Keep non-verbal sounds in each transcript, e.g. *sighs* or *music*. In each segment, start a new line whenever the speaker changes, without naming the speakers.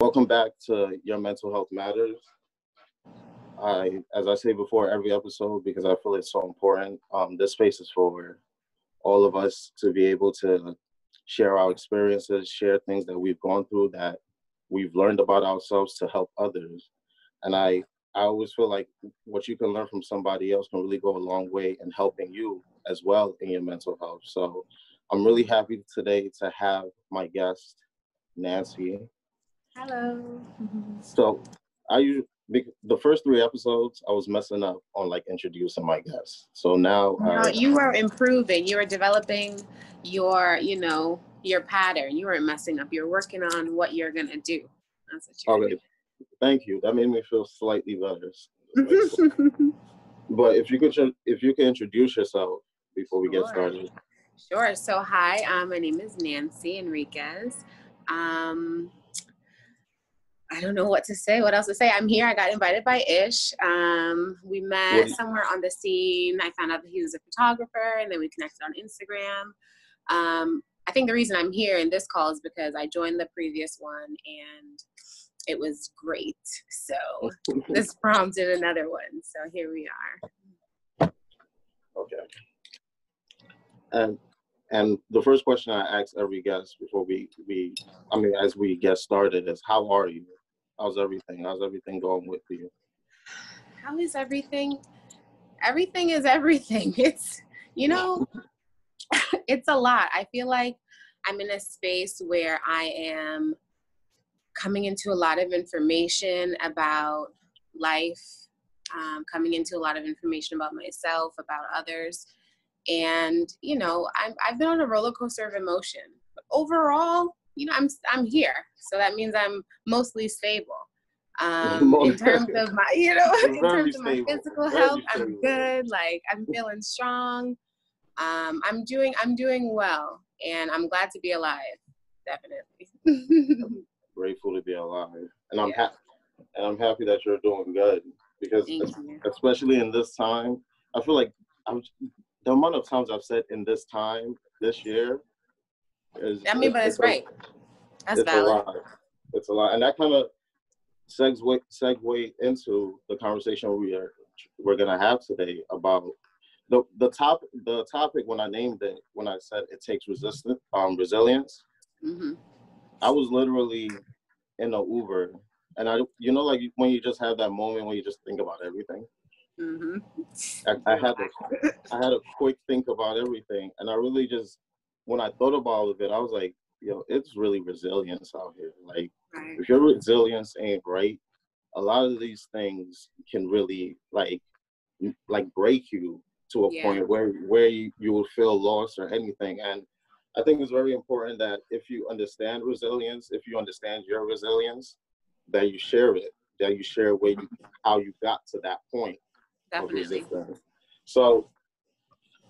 Welcome back to Your Mental Health Matters. I, as I say before every episode, because I feel it's so important, um, this space is for all of us to be able to share our experiences, share things that we've gone through that we've learned about ourselves to help others. And I, I always feel like what you can learn from somebody else can really go a long way in helping you as well in your mental health. So I'm really happy today to have my guest, Nancy.
Hello.
So I usually the first three episodes I was messing up on like introducing my guests. So now
no, I, you were improving. You were developing your, you know, your pattern. You weren't messing up. You're working on what you're gonna do. That's what you're
okay. Thank you. That made me feel slightly better. *laughs* but if you could if you can introduce yourself before we sure. get started.
Sure. So hi, um, my name is Nancy Enriquez. Um, I don't know what to say. What else to say? I'm here. I got invited by Ish. Um, we met somewhere on the scene. I found out that he was a photographer, and then we connected on Instagram. Um, I think the reason I'm here in this call is because I joined the previous one, and it was great. So *laughs* this prompted another one. So here we are.
Okay. And and the first question I ask every guest before we we I mean as we get started is how are you? How's everything? How's everything going with you?
How is everything? Everything is everything. *laughs* It's, you know, *laughs* it's a lot. I feel like I'm in a space where I am coming into a lot of information about life, um, coming into a lot of information about myself, about others. And, you know, i I've been on a roller coaster of emotion. But overall, you know, I'm I'm here, so that means I'm mostly stable. *laughs* Um, in terms of my, you know, *laughs* in terms of my physical health, I'm good. Like I'm feeling strong. Um, I'm doing I'm doing well, and I'm glad to be alive. Definitely. *laughs*
grateful to be alive, and I'm yeah. happy. And I'm happy that you're doing good because, especially in this time, I feel like I'm, the amount of times I've said in this time this year
is, I mean, but it's, it's right. That's
it's valid. A lot. It's a lot, and that kind of segue segue into the conversation we are we're gonna have today about the the top the topic when I named it when I said it takes resistance um resilience. Mm-hmm. I was literally in a Uber, and I you know like when you just have that moment when you just think about everything. Mm-hmm. I, I had a, I had a quick think about everything, and I really just when I thought about all of it, I was like, yo, it's really resilience out here. Like, right. if your resilience ain't right, a lot of these things can really like like break you to a yeah. point where where you, you will feel lost or anything. And I think it's very important that if you understand resilience, if you understand your resilience, that you share it, that you share where you how you got to that point
Definitely. of resistance.
So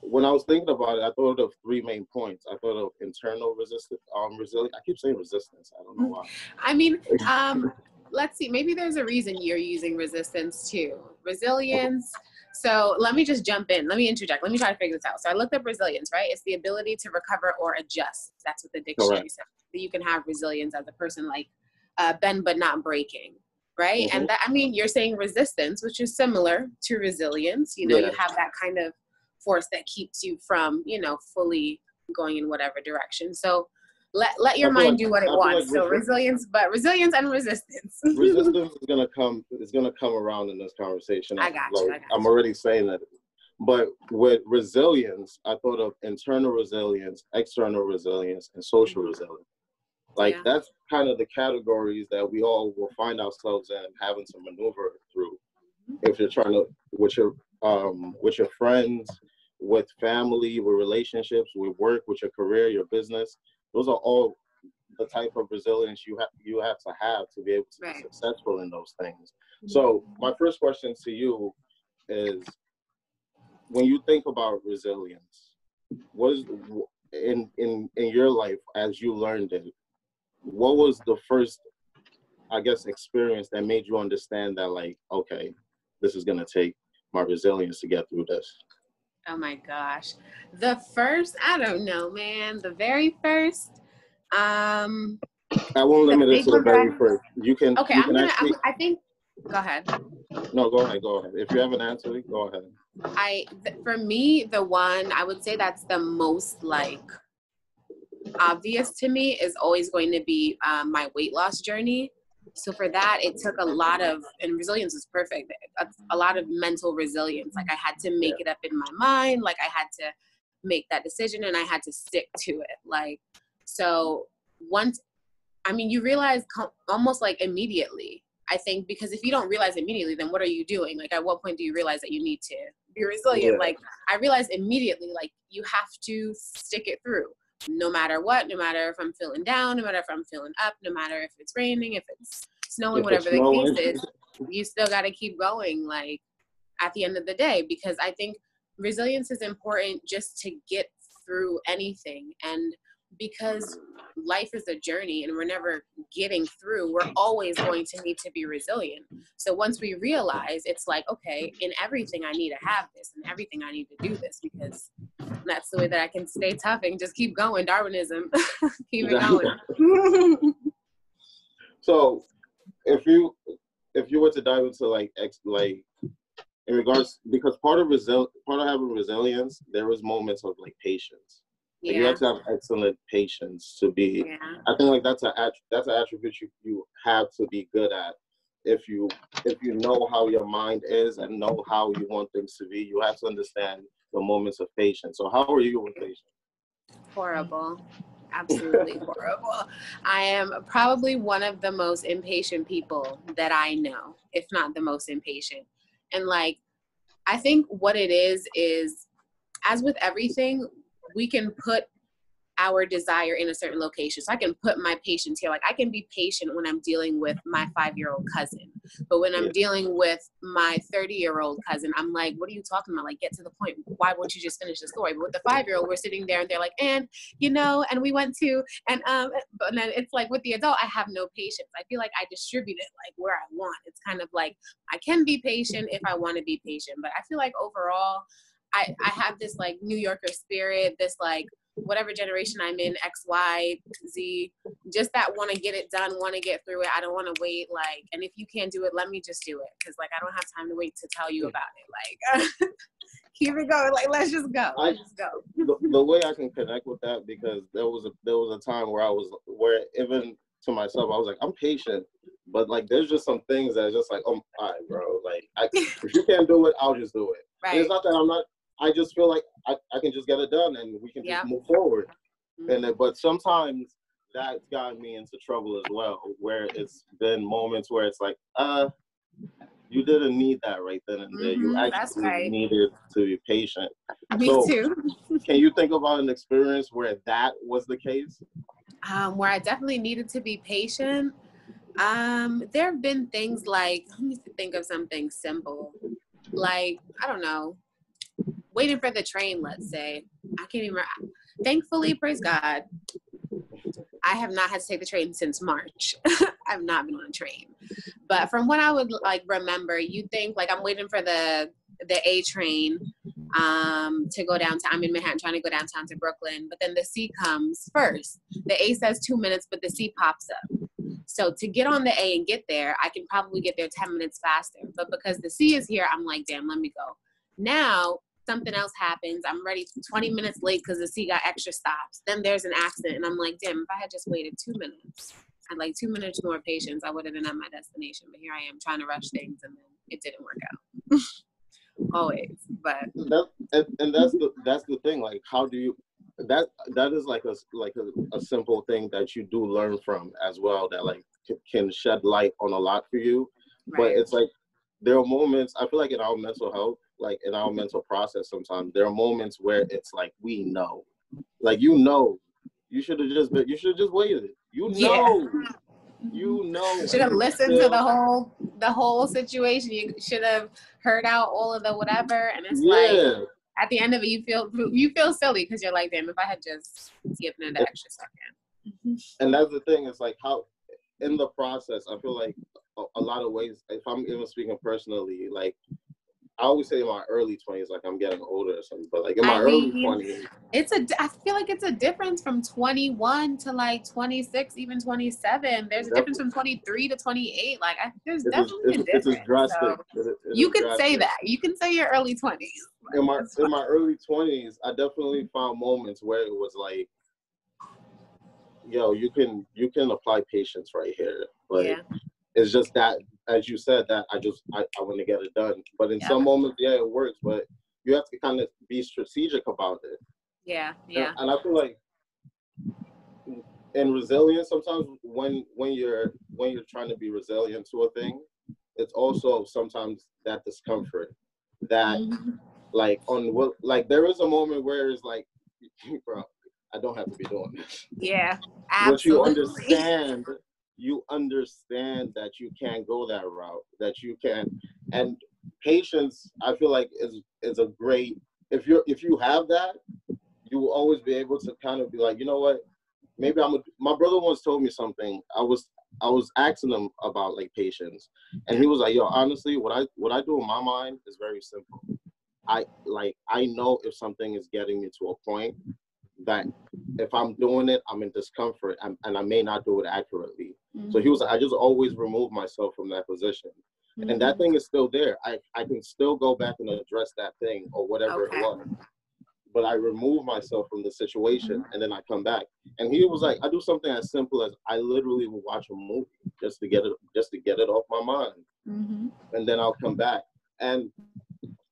when I was thinking about it, I thought of three main points. I thought of internal resistance, um, resilience. I keep saying resistance. I don't know why.
I mean, *laughs* um, let's see. Maybe there's a reason you're using resistance too. Resilience. So let me just jump in. Let me interject. Let me try to figure this out. So I looked up resilience, right? It's the ability to recover or adjust. That's what the dictionary Correct. says. You can have resilience as a person like uh, bend but not breaking, right? Mm-hmm. And that, I mean, you're saying resistance, which is similar to resilience. You know, yeah. you have that kind of force that keeps you from you know fully going in whatever direction. So let let your mind like, do what it wants. like so resilience but resilience and resistance. *laughs*
resistance is gonna come is gonna come around in this conversation.
I got you, I got
i'm already saying that. But with resilience i thought of internal resilience external resilience and social mm-hmm. resilience. Like yeah. that's kind of the categories that we all will find ourselves in having to maneuver through. Mm-hmm. if you're trying to with your um with your friends with family, with relationships, with work, with your career, your business. Those are all the type of resilience you have you have to have to be able to right. be successful in those things. Mm-hmm. So my first question to you is when you think about resilience, what is in in in your life as you learned it, what was the first I guess experience that made you understand that like, okay, this is gonna take my resilience to get through this?
Oh my gosh. The first, I don't know, man. The very first, um,
I won't limit it to the very first. You can.
Okay,
you
I'm gonna.
actually,
I'm, I think. Go ahead.
No, go ahead. Go ahead. If you have an answer, go ahead.
I th- for me the one I would say that's the most like obvious to me is always going to be um, my weight loss journey. So for that, it took a lot of and resilience is perfect. A, a lot of mental resilience. Like I had to make it up in my mind. Like I had to make that decision and I had to stick to it. Like so once I mean you realize almost like immediately I think because if you don't realize immediately, then what are you doing? Like, at what point do you realize that you need to be resilient?
Yeah.
Like, I realized immediately, like, you have to stick it through no matter what, no matter if I'm feeling down, no matter if I'm feeling up, no matter if it's raining, if it's snowing,
If
whatever
it's
the case is, you still got to keep going, like, at the end of the day, because I think resilience is important just to get through anything. And because life is a journey and we're never getting through, we're always going to need to be resilient. So once we realize it's like, okay, in everything I need to have this and everything I need to do this because *laughs* that's the way that I can stay tough and just keep going. Darwinism. *laughs* keep it going. *laughs*
So, if you if you were to dive into like ex like in regards because part of resil part of having resilience, there was moments of like patience. Like, You have to have excellent patience to be.
Yeah.
I think like that's a that's an attribute you, you have to be good at. If you if you know how your mind is and know how you want things to be, you have to understand the moments of patience. So how are you with patience?
horrible absolutely horrible i am probably one of the most impatient people that i know if not the most impatient and like i think what it is is as with everything we can put our desire in a certain location. So i can put my patience here. Like i can be patient when i'm dealing with my five year old cousin. But when i'm
Yeah.
dealing with my 30 year old cousin i'm like what are you talking about? Like get to the point. Why won't you just finish the story? But with the five year old we're sitting there and they're like and you know and we went to and um but then it's like with the adult i have no patience. I feel like i distribute it like where i want. It's kind of like i can be patient if i want to be patient. But i feel like overall i i have this like new yorker spirit this like whatever generation i'm in x y z just that want to get it done want to get through it i don't want to wait like and if you can't do it let me just do it because like i don't have time to wait to tell you about it like *laughs* keep it going like let's just go
I-
let's just go
the, the way I can connect with that because there was a there was a time where I was where even to myself I was like I'm patient, but like there's just some things that are just like um, all right, bro. Like I, *laughs* if you can't do it, I'll just do it.
Right
It's not that I'm not. I just feel like I, I can just get it done and we can just
Yeah.
move forward.
Mhm.
And then, but sometimes that's gotten me into trouble as well, where it's been moments where it's like, uh, you didn't need that right then and there. You
Mhm, that's
actually
right.
needed to be patient.
me
so-
too *laughs*
Can you think about an experience where that was the case?
um, where I definitely needed to be patient. Um, there have been things like let me think of something simple, like I don't know, waiting for the train. Let's say I can't even. Thankfully, praise God, I have not had to take the train since March. *laughs* I've not been on a train, but from what I would like remember, you think like I'm waiting for the the A train um, to go downtown. I'm in Manhattan trying to go downtown to Brooklyn, but then the C comes first. The A says two minutes, but the C pops up. So to get on the A and get there, I can probably get there 10 minutes faster. But because the C is here, I'm like, damn, let me go. Now something else happens. I'm ready 20 minutes late because the C got extra stops. Then there's an accident, and I'm like, damn, if I had just waited two minutes, had like two minutes more patience, I would have been at my destination. But here I am trying to rush things, and then it didn't work out. *laughs* Always, but
That and, and that's the that's the thing. Like, how do you? That that is like a like a, a simple thing that you do learn from as well. That like c- can shed light on a lot for you. But it's like there are moments. I feel like in our mental health, like in our mental process, sometimes there are moments where it's like we know, like you know, you should have just been, you should have just waited. You
Yeah.
know, you know. *laughs*
should have
and
listened to the whole the whole situation. You should have heard out all of the whatever, and it's like at the end of it, you feel you feel silly because you're like, damn, if I had just given it an extra second. Mm-hmm.
and that's the thing it's like how in the process i feel like a, a lot of ways if i'm even speaking personally like I always say in my early twenties, like I'm getting older or something, but like in my I early twenties,
it's a. I feel like it's a difference from 21 to like 26, even 27. There's a difference from 23 to 28. Like I, there's it's definitely a, it's, a difference. It's drastic. So you can drastic. say that. You can say your early 20s.
in my in my early 20s, I definitely found moments where it was like, yo, you can you can apply patience right here. Like yeah. it's just that as you said, that I just I, I want to get it done. But in yeah. some moments, yeah, it works. But you have to kind of be strategic about it.
Yeah, yeah.
And, and I feel like in resilience, sometimes when when you're when you're trying to be resilient to a thing, it's also sometimes that discomfort that mm-hmm. like on what like there is a moment where it's like *laughs* bro i don't have to be doing this
yeah absolutely. but you
understand you understand that you can't go that route, that you can and patience I feel like is is a great if you're if you have that, you will always be able to kind of be like, you know what, maybe I'm a, my brother once told me something. I was I was asking him about like patience and he was like, yo, honestly, what I what I do in my mind is very simple. I like I know if something is getting me to a point that if I'm doing it, I'm in discomfort and, and I may not do it accurately. Mm-hmm. So he was, I just always remove myself from that position. Mm-hmm. And that mm-hmm. thing is still there. I, I can still go back and address that thing or whatever okay. it was. But I remove myself from the situation mm-hmm. and then I come back. And he was like, I do something as simple as I literally will watch a movie just to get it just to get it off my mind. Mm-hmm. And then I'll come back. And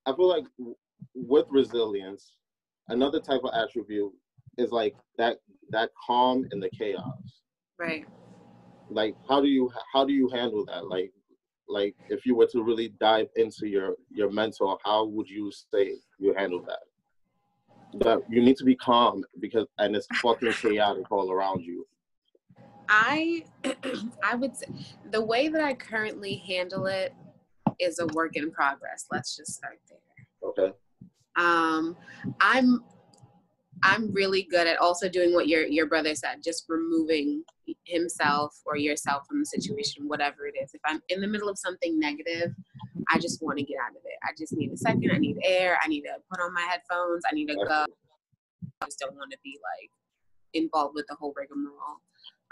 I feel like with resilience, another type of attribute is like that that calm in the chaos.
Right.
Like how do you how do you handle that? Like like if you were to really dive into your your mental, how would you say you handle that? That you need to be calm because and it's fucking chaotic all around you.
I *clears throat* I would say the way that I currently handle it is a work in progress. Let's just start there.
Okay.
Um I'm I'm really good at also doing what your your brother said, just removing himself or yourself from the situation, whatever it is. If I'm in the middle of something negative, I just want to get out of it. I just need a second. I need air. I need to put on my headphones. I need to go. I just don't want to be like involved with the whole rigmarole.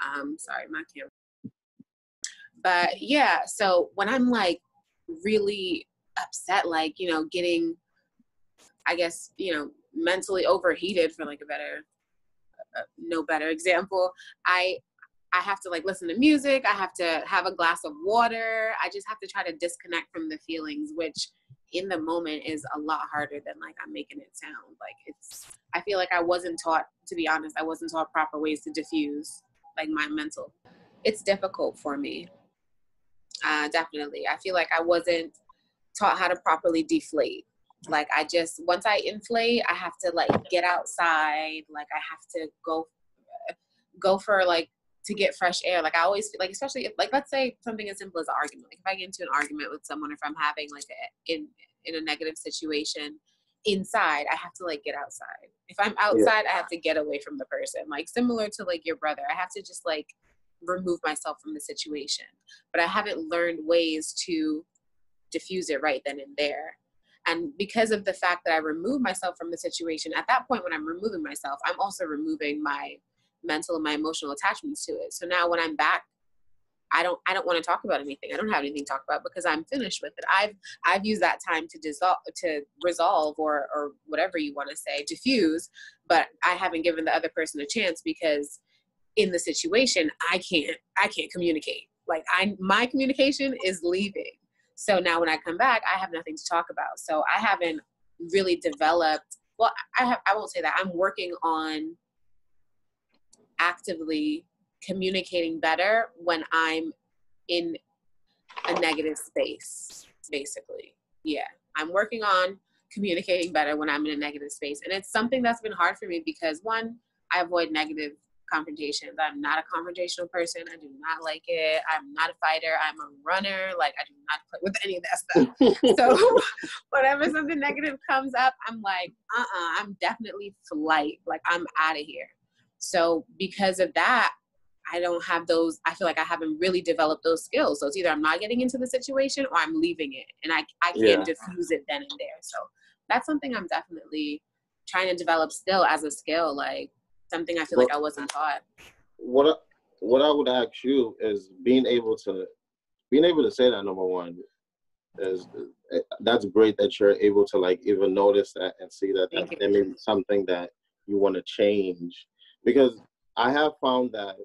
Um, sorry, my camera. But yeah, so when I'm like really upset, like you know, getting, I guess you know, mentally overheated for like a better uh, no better example. I i have to like listen to music. I have to have a glass of water. I just have to try to disconnect from the feelings which in the moment is a lot harder than like i'm making it sound. Like it's i feel like i wasn't taught to be honest i wasn't taught proper ways to diffuse like my mental. It's difficult for me. Uh, definitely. I feel like i wasn't taught how to properly deflate like I just once I inflate, I have to like get outside. Like I have to go go for like to get fresh air. Like I always feel like, especially if, like let's say something as simple as an argument. Like if I get into an argument with someone, if I'm having like a, in in a negative situation inside, I have to like get outside. If I'm outside, yeah. I have to get away from the person. Like similar to like your brother, I have to just like remove myself from the situation. But I haven't learned ways to diffuse it right then and there. And because of the fact that I remove myself from the situation, at that point when I'm removing myself, I'm also removing my mental and my emotional attachments to it. So now when I'm back, I don't I don't want to talk about anything. I don't have anything to talk about because I'm finished with it. I've I've used that time to dissolve to resolve or or whatever you want to say, diffuse, but I haven't given the other person a chance because in the situation I can't I can't communicate. Like I my communication is leaving. So now when I come back, I have nothing to talk about. So I haven't really developed. Well, I have. I won't say that. I'm working on actively communicating better when I'm in a negative space. Basically, yeah. I'm working on communicating better when I'm in a negative space, and it's something that's been hard for me because one, I avoid negative confrontations. I'm not a confrontational person. I do not like it. I'm not a fighter. I'm a runner. Like I do not play with any of that stuff. *laughs* so *laughs* whenever something negative comes up, I'm like, uh-uh, I'm definitely flight. Like I'm out of here. So because of that, I don't have those. I feel like I haven't really developed those skills. So it's either I'm not getting into the situation or I'm leaving it, and I I can yeah. diffuse it then and there. So that's something I'm definitely trying to develop still as a skill, like something I feel well, like I wasn't taught.
What I, what I would ask you is being able to being able to say that number one is eh, that's great that you're able to like even notice that and see that, that there may be something that you want to change because I have found that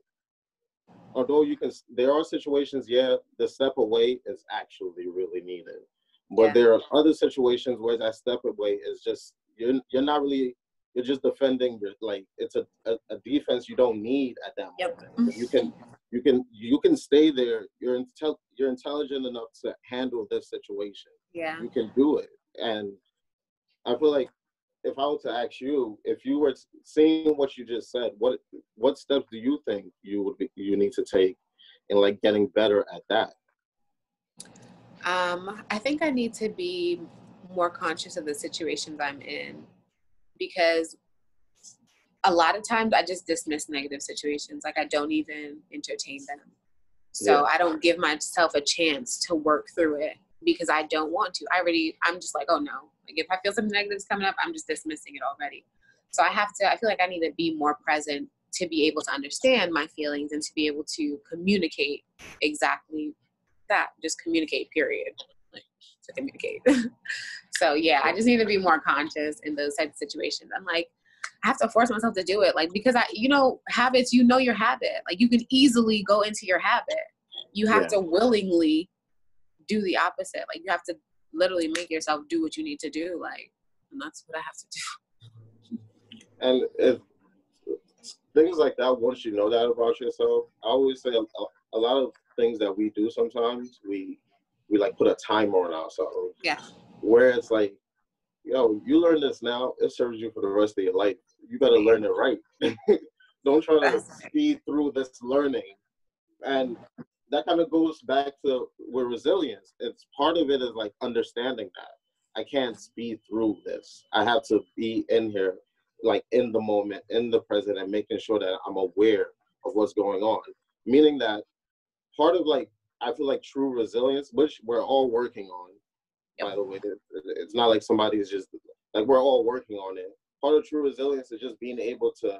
although you can there are situations yeah the step away is actually really needed but yeah. there are other situations where that step away is just you're you're not really you're just defending like it's a, a, a defense you don't need at that yep. moment. You can you can you can stay there. You're intel you're intelligent enough to handle this situation.
Yeah.
You can do it. And i feel like if i were to ask you if you were seeing what you just said what what steps do you think you would be, you need to take in like getting better at that?
Um i think i need to be more conscious of the situations i'm in because a lot of times I just dismiss negative situations. Like I don't even entertain them. So yeah. I don't give myself a chance to work through it because I don't want to. I already, I'm just like, oh no. Like if I feel something negative is coming up, I'm just dismissing it already. So I have to, I feel like I need to be more present to be able to understand my feelings and to be able to communicate exactly that. Just communicate, period. Like to communicate. *laughs* so yeah, I just need to be more conscious in those types of situations. I'm like, I have to force myself to do it. Like because I you know, habits, you know your habit. Like you can easily go into your habit. You have yeah. to willingly do the opposite. Like you have to literally make yourself do what you need to do. Like and that's what I have to do. *laughs*
And if things like that, once you know that about yourself, I always say a, a lot of things that we do sometimes, we we like put a timer on ourselves.
Yeah.
Where it's like, yo, you learn this now, it serves you for the rest of your life you got to learn it right. *laughs* Don't try to speed through this learning. And that kind of goes back to with resilience. It's part of it is like understanding that I can't speed through this. I have to be in here, like in the moment, in the present, and making sure that I'm aware of what's going on. Meaning that part of like I feel like true resilience, which we're all working on. By the way, it's not like somebody's just like we're all working on it part of true resilience is just being able to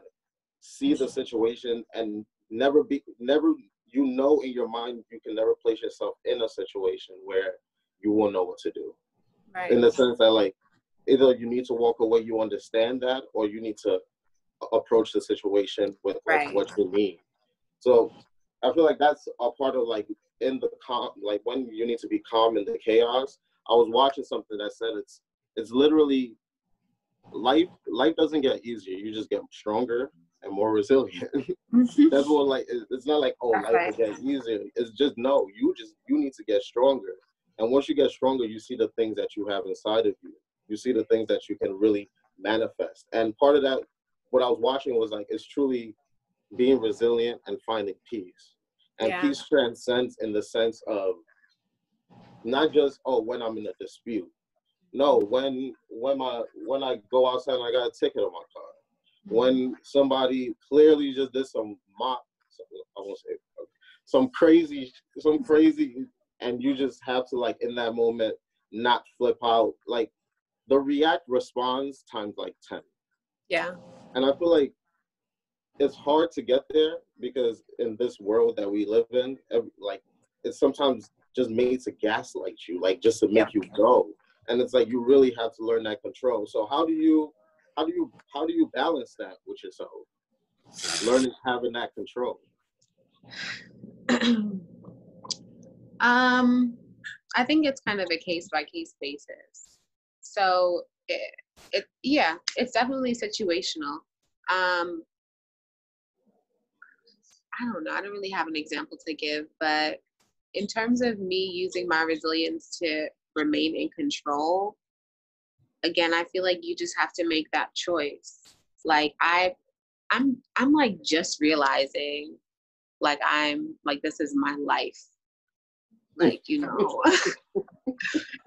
see the situation and never be never you know in your mind you can never place yourself in a situation where you won't know what to do right. in the sense that like either you need to walk away you understand that or you need to approach the situation with right. what you need so i feel like that's a part of like in the calm like when you need to be calm in the chaos i was watching something that said it's it's literally life life doesn't get easier. You just get stronger and more resilient. *laughs* Mm-hmm. That's what like it's not like oh That's life will get easier. It's just no, you just you need to get stronger. And once you get stronger, you see the things that you have inside of you. You see the things that you can really manifest. And part of that, what I was watching was like it's truly being resilient and finding peace. And yeah. peace transcends in the sense of not just oh when I'm in a dispute, no, when when my when I go outside and I got a ticket on my car, mm-hmm. when somebody clearly just did some mock, I won't say some crazy, some crazy, and you just have to like in that moment not flip out. Like the react response times like ten.
Yeah.
And I feel like it's hard to get there because in this world that we live in, like it's sometimes just made to gaslight you, like just to make you go. And it's like you really have to learn that control. So how do you how do you how do you balance that with yourself? Learning having that control. *clears throat*
Um i think it's kind of a case by case basis. So it, it yeah it's definitely situational. Um i don't know. I don't really have an example to give but in terms of me using my resilience to remain in control again i feel like you just have to make that choice. Like i i'm i'm like just realizing like i'm like this is my life. Like you know *laughs*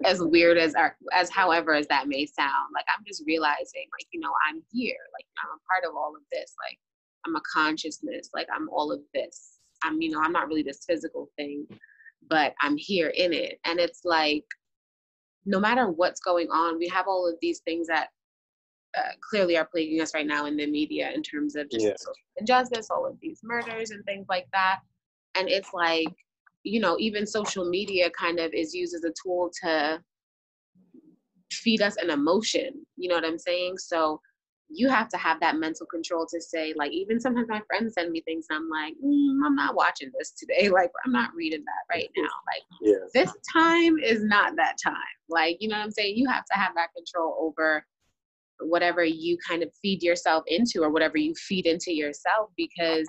as weird as our, as however as that may sound like i'm just realizing like you know i'm here. Like i'm part of all of this. Like I'm a consciousness. Like I'm all of this. I'm, you know, I'm not really this physical thing, but I'm here in it. And it's like, no matter what's going on, we have all of these things that uh, clearly are plaguing us right now in the media in terms of just yeah. social injustice, all of these murders and things like that. And it's like, you know, even social media kind of is used as a tool to feed us an emotion. You know what I'm saying? So you have to have that mental control to say, like, even sometimes my friends send me things I'm like, mm, I'm not watching this today. *laughs* Like, I'm not reading that right now. *laughs* Like, yes. this time is not that time. Like, you know what I'm saying? You have to have that control over whatever you kind of feed yourself into or whatever you feed into yourself because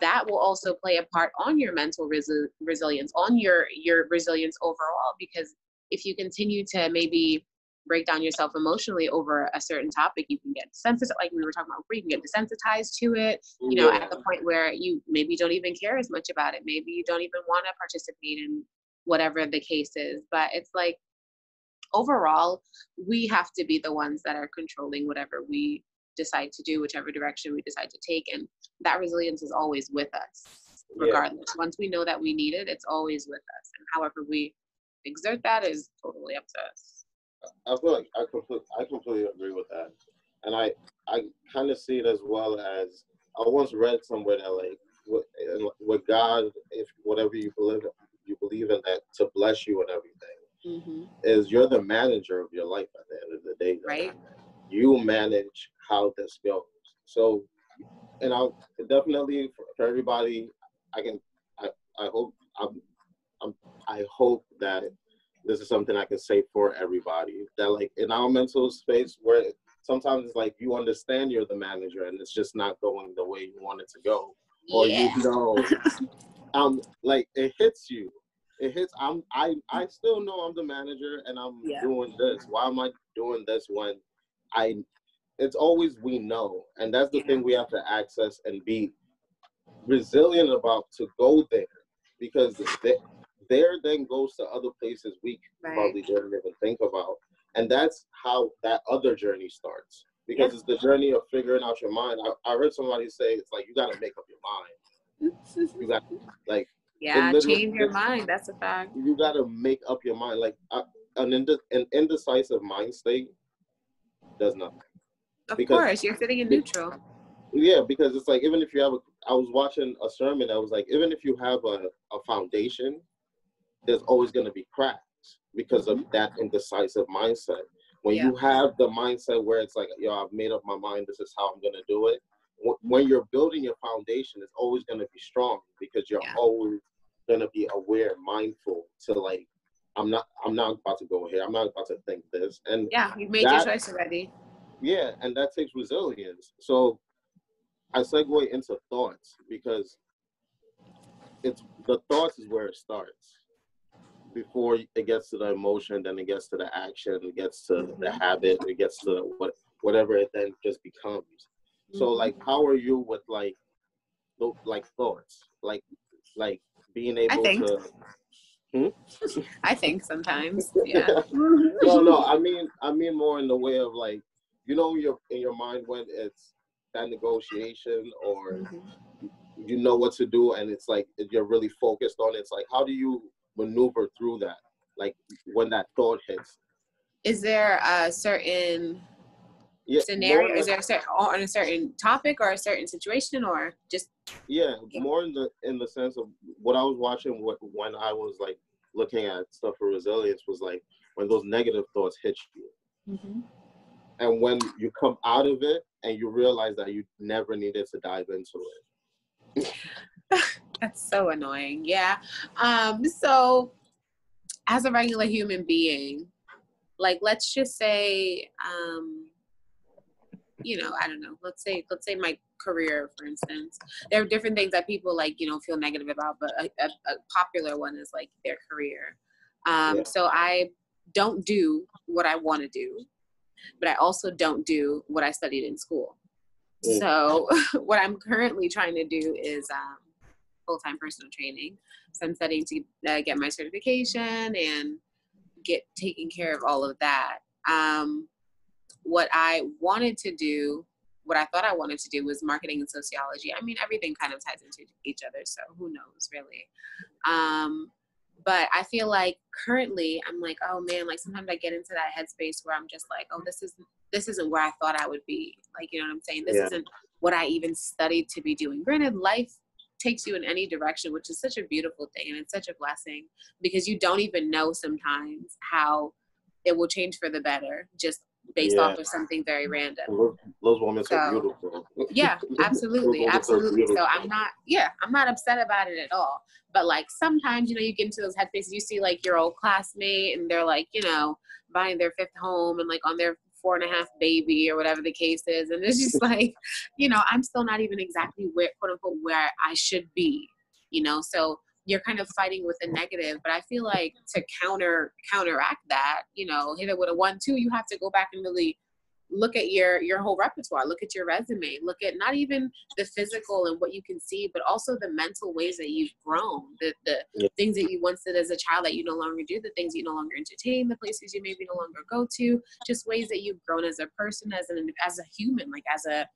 that will also play a part on your mental resi- resilience on your your resilience overall because if you continue to maybe break down yourself emotionally over a certain topic, you can get sensitive, like we were talking about, you can get desensitized to it, you know, yeah. at the point where you maybe don't even care as much about it. Maybe you don't even want to participate in whatever the case is. But it's like overall, we have to be the ones that are controlling whatever we decide to do, whichever direction we decide to take. And that resilience is always with us, regardless. Yeah. Once we know that we need it, it's always with us. And however we exert that is totally up to us.
I feel like I completely, I completely agree with that, and I, I kind of see it as well as I once read somewhere that like with, with God, if whatever you believe, you believe in that to bless you and everything, mm-hmm. is you're the manager of your life at the end of the day.
Right.
You manage how this goes. So, and I'll definitely for, for everybody, I can, I, I hope, I'm, I'm, I hope that this is something I can say for everybody. That like in our mental space where sometimes it's like you understand you're the manager and it's just not going the way you want it to go. Or yeah. you know *laughs* um like it hits you. It hits I'm I I still know I'm the manager and I'm yeah. doing this. Why am I doing this when I it's always we know. And that's the yeah. thing we have to access and be resilient about to go there because there then goes to other places we right. probably didn't even think about. And that's how that other journey starts. Because it's the journey of figuring out your mind. I, I heard somebody say it's like you gotta make up your mind. you got like *laughs*
yeah, change your mind. That's a fact.
You gotta make up your mind. Like uh, an, ind- an indecisive mind state does nothing.
Of because course, you're sitting in neutral.
Yeah, because it's like even if you have a, I was watching a sermon that was like even if you have a, a foundation, there's always going to be cracks because of mm-hmm. that indecisive mindset. When yeah. you have the mindset where it's like, yo, I've made up my mind, this is how I'm going to do it. When you're building your foundation, it's always going to be strong because you're yeah. always going to be aware, mindful to like, I'm not, I'm not about to go here. I'm not about to think this. And
yeah, you've made that, your choice already.
Yeah, and that takes resilience. So I segue into thoughts because it's the thoughts is where it starts before it gets to the emotion, then it gets to the action, it gets to the mm-hmm. habit, it gets to what whatever it then just becomes. Mm-hmm. So like how are you with like like thoughts? Like like being able to
hmm? *laughs* I think sometimes. Yeah. *laughs*
no, no, I mean I mean more in the way of like you know your in your mind when it's that negotiation or mm-hmm. you know what to do and it's like you're really focused on it. it's like how do you maneuver through that like when that thought hits?
Is there a certain yeah, scenario? is there a certain on a certain topic or a certain situation or just
yeah more in the in the sense of what i was watching what when i was like looking at stuff for resilience was like when those negative thoughts hit you. Mm-hmm. and when you come out of it and you realize that you never needed to dive into it *laughs*
That's so annoying. Yeah. Um, so as a regular human being, like let's just say, um, you know, I don't know, let's say, let's say my career, for instance. There are different things that people like, you know, feel negative about, but a, a, a popular one is like their career. Um, yeah. so I don't do what I want to do, but I also don't do what I studied in school. So *laughs* what I'm currently trying to do is um, full-time personal training. So I'm studying to uh, get my certification and get taking care of all of that. Um, what I wanted to do what I thought I wanted to do was marketing and sociology. I mean, everything kind of ties into each other, so who knows, really. Um, but I feel like currently I'm like, oh man, like sometimes I get into that headspace where I'm just like, oh, this is this isn't where I thought I would be. Like, you know what I'm saying? This yeah. isn't what I even studied to be doing. Granted, life takes you in any direction, which is such a beautiful thing and it's such a blessing because you don't even know sometimes how it will change for the better just based yeah. off of something very random.
Those moments so, are beautiful.
yeah, *laughs* absolutely, absolutely. So I'm not, yeah, I'm not upset about it at all. But like sometimes, you know, you get into those headspaces. You see like your old classmate, and they're like, you know, buying their fifth home and like on their four and a half baby or whatever the case is, and it's just *laughs* like, you know, I'm still not even exactly where quote unquote where I should be. You know, so you're kind of fighting with the negative. But I feel like to counter counteract that, you know, hit it with a one two, you have to go back and really look at your your whole repertoire look at your resume look at not even the physical and what you can see but also the mental ways that you've grown the the yeah. things that you once did as a child that you no longer do the things you no longer entertain the places you maybe no longer go to just ways that you've grown as a person as an as a human like as a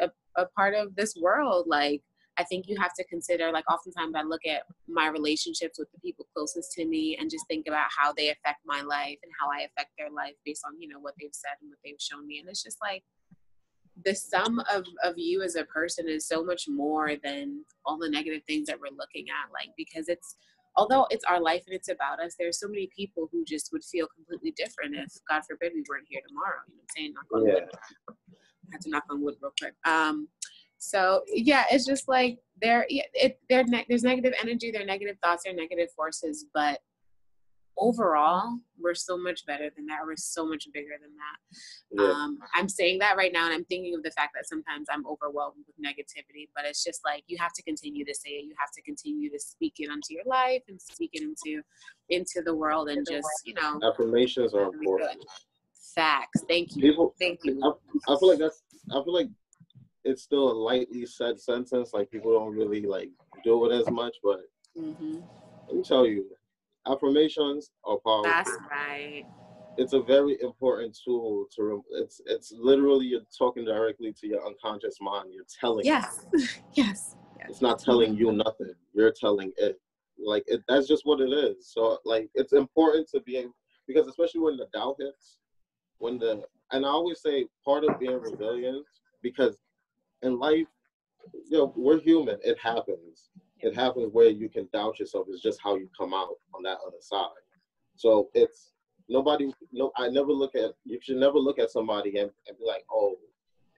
a, a, a part of this world like I think you have to consider, like, oftentimes I look at my relationships with the people closest to me and just think about how they affect my life and how I affect their life based on, you know, what they've said and what they've shown me. And it's just like the sum of, of you as a person is so much more than all the negative things that we're looking at. Like, because it's, although it's our life and it's about us, there's so many people who just would feel completely different if, God forbid, we weren't here tomorrow. You know what I'm saying? Knock on yeah. wood. I had to knock on wood real quick. Um, so yeah, it's just like there, it, there, there's negative energy, there are negative thoughts, there are negative forces, but overall, we're so much better than that. We're so much bigger than that. Yeah. Um, I'm saying that right now, and I'm thinking of the fact that sometimes I'm overwhelmed with negativity, but it's just like you have to continue to say it. You have to continue to speak it onto your life and speak it into into the world, and just you know,
affirmations are important.
Facts. Thank you. People, Thank you.
I, I feel like that's. I feel like it's still a lightly said sentence. Like people don't really like do it as much, but mm-hmm. let me tell you, affirmations are powerful.
That's right.
It's a very important tool to. It's it's literally you're talking directly to your unconscious mind. You're telling.
Yes. *laughs* yes. yes.
It's not telling you nothing. You're telling it. Like it, that's just what it is. So like it's important to be able because especially when the doubt hits, when the and I always say part of being resilient because in life, you know, we're human. It happens. It happens where you can doubt yourself. It's just how you come out on that other side. So it's nobody. No, I never look at. You should never look at somebody and, and be like, oh,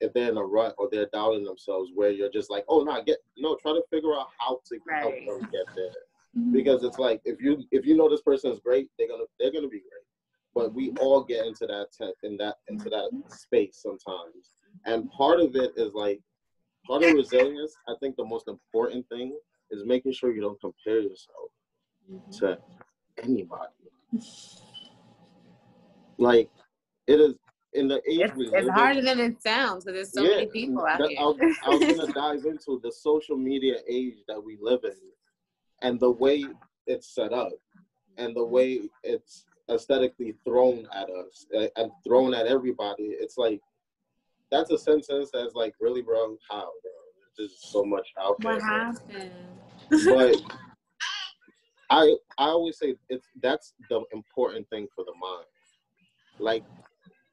if they're in a rut or they're doubting themselves, where you're just like, oh no, get no. Try to figure out how to right. help them get there. Mm-hmm. Because it's like if you if you know this person is great, they're gonna they're gonna be great. But we all get into that te- in that into that space sometimes, and part of it is like part of resilience, I think the most important thing is making sure you don't compare yourself mm-hmm. to anybody. like it is in the age
it's, we live it's harder in, than it sounds because there's so yeah, many people out that, here. I was,
I was gonna *laughs* dive into the social media age that we live in and the way it's set up and the way it's aesthetically thrown at us and thrown at everybody. It's like that's a sentence that's like, really, bro? How, bro? There's so much out
there. What happened?
but I I always say it's that's the important thing for the mind. Like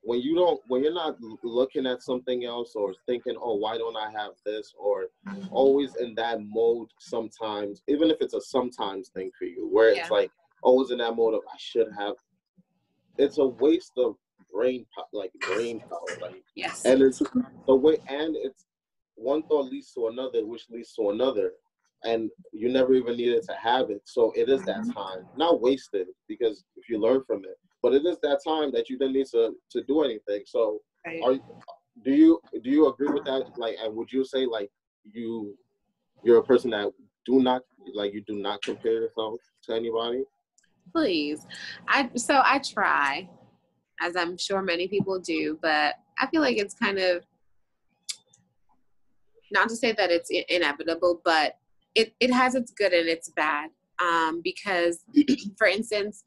when you don't when you're not looking at something else or thinking, oh, why don't I have this? Or always in that mode sometimes, even if it's a sometimes thing for you, where it's like oh, always in that mode of I should have. It's a waste of brain like brain power like
yes
and it's the way and it's one thought leads to another which leads to another and you never even needed to have it so it is that mm-hmm. time not wasted because if you learn from it but it is that time that you didn't need to to do anything so right. are do you do you agree with that like and would you say like you you're a person that do not like you do not compare yourself to anybody
please i so i try as I'm sure many people do, but I feel like it's kind of not to say that it's inevitable, but it, it has its good and its bad. Um, because, *clears throat* for instance,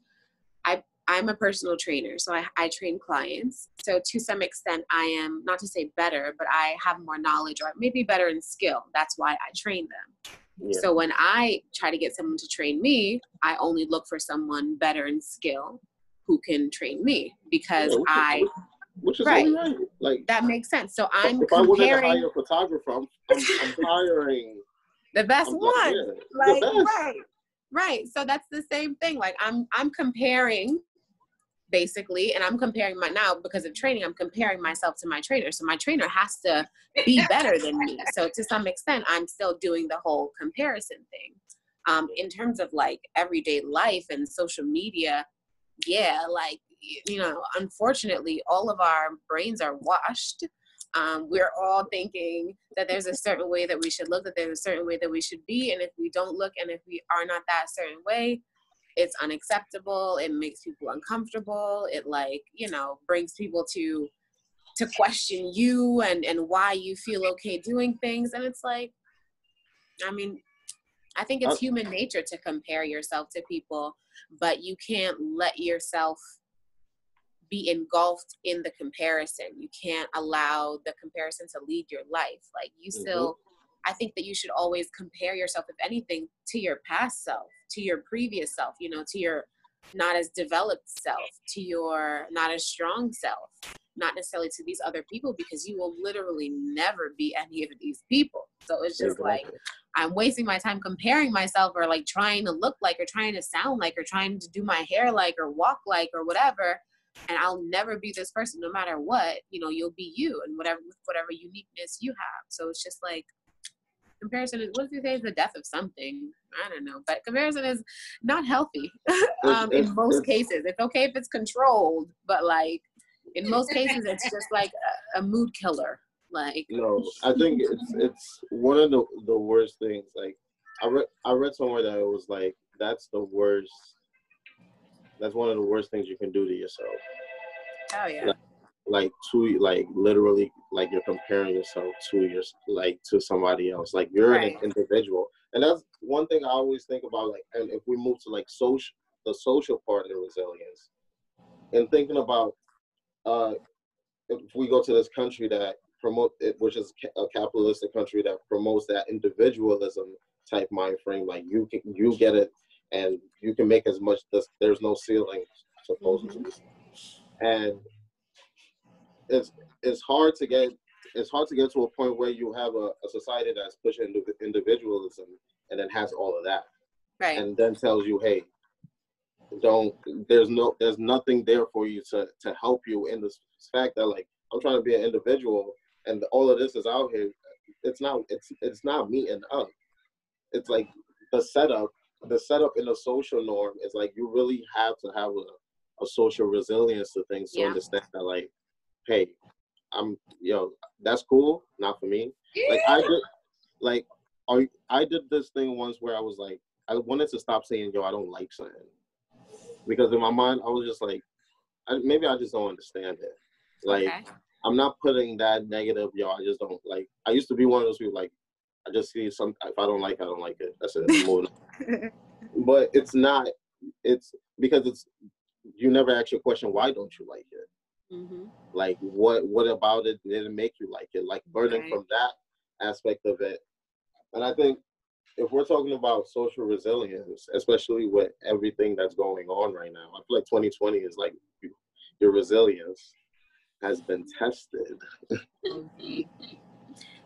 I I'm a personal trainer, so I, I train clients. So to some extent, I am not to say better, but I have more knowledge or maybe better in skill. That's why I train them. Yeah. So when I try to get someone to train me, I only look for someone better in skill who can train me because yeah, I
which is right. right. Like
that makes sense. So I'm
if
comparing.
I wasn't a photographer, I'm, I'm, I'm *laughs* hiring
the best I'm one. Like best. right, right. So that's the same thing. Like I'm I'm comparing basically and i'm comparing my now because of training i'm comparing myself to my trainer so my trainer has to be *laughs* better than me so to some extent i'm still doing the whole comparison thing um, in terms of like everyday life and social media yeah like you know, unfortunately, all of our brains are washed. Um, we're all thinking that there's a certain way that we should look, that there's a certain way that we should be. And if we don't look and if we are not that certain way, it's unacceptable. It makes people uncomfortable. It like, you know, brings people to to question you and and why you feel okay doing things. And it's like, I mean, I think it's human nature to compare yourself to people, but you can't let yourself be engulfed in the comparison. You can't allow the comparison to lead your life. Like you mm-hmm. still I think that you should always compare yourself, if anything, to your past self, to your previous self, you know, to your not as developed self, to your not as strong self, not necessarily to these other people, because you will literally never be any of these people. So it's just like I'm wasting my time comparing myself or like trying to look like or trying to sound like or trying to do my hair like or walk like or whatever and I'll never be this person no matter what. You know, you'll be you and whatever whatever uniqueness you have. So it's just like comparison is what do you say is the death of something. I don't know, but comparison is not healthy um, in most cases. It's okay if it's controlled, but like in most cases, it's just like a, a mood killer. Like
no, I think it's it's one of the the worst things. Like I read I read somewhere that it was like that's the worst that's one of the worst things you can do to yourself.
Oh yeah.
Like, like to like literally like you're comparing yourself to your like to somebody else. Like you're right. an individual, and that's one thing I always think about. Like, and if we move to like social, the social part of resilience, and thinking about uh, if we go to this country that promote it, which is a capitalistic country that promotes that individualism type mind frame, like you can you get it and you can make as much. There's no ceiling supposedly, mm-hmm. and it's it's hard to get it's hard to get to a point where you have a, a society that's pushing individualism and then has all of that,
right?
And then tells you, hey, don't there's no there's nothing there for you to to help you in this fact that like I'm trying to be an individual and all of this is out here. It's not it's it's not meeting up. It's like the setup the setup in a social norm is like you really have to have a, a social resilience to things to yeah. understand that like, hey, I'm yo, that's cool, not for me. Like I did like I I did this thing once where I was like I wanted to stop saying yo, I don't like something. Because in my mind I was just like I, maybe I just don't understand it. Like okay. I'm not putting that negative, yo, I just don't like I used to be one of those people like I just see some. If I don't like, it, I don't like it. That's it. *laughs* but it's not. It's because it's. You never ask your question. Why don't you like it? Mm-hmm. Like what? What about it didn't make you like it? Like burning right. from that aspect of it. And I think if we're talking about social resilience, especially with everything that's going on right now, I feel like 2020 is like your resilience has been tested *laughs*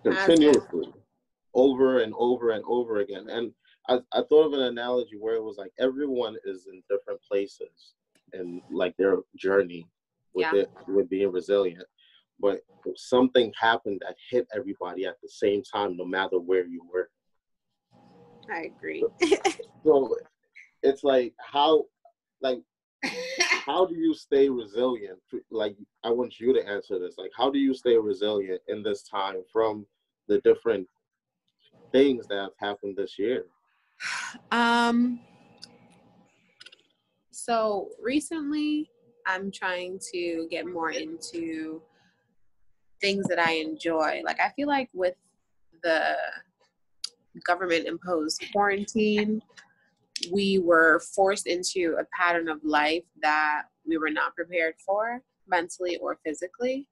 continuously over and over and over again. And I, I thought of an analogy where it was like everyone is in different places and like their journey with yeah. it with being resilient. But something happened that hit everybody at the same time, no matter where you were.
I agree.
so it's like how like *laughs* how do you stay resilient? Like I want you to answer this. Like how do you stay resilient in this time from the different things that have happened this year? *sighs*
Um, so recently, I'm trying to get more into things that I enjoy. Like, I feel like with the government imposed quarantine, we were forced into a pattern of life that we were not prepared for mentally or physically.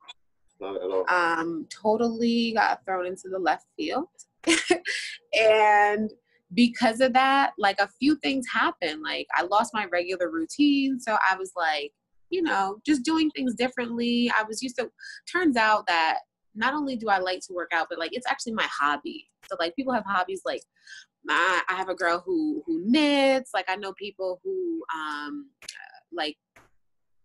Not at all.
Um, totally got thrown into the left field. *laughs* and because of that, like a few things happened. Like I lost my regular routine. So I was like, you know, just doing things differently. I was used to, turns out that not only do I like to work out, but like it's actually my hobby. So like people have hobbies like my, I have a girl who who knits. Like I know people who um like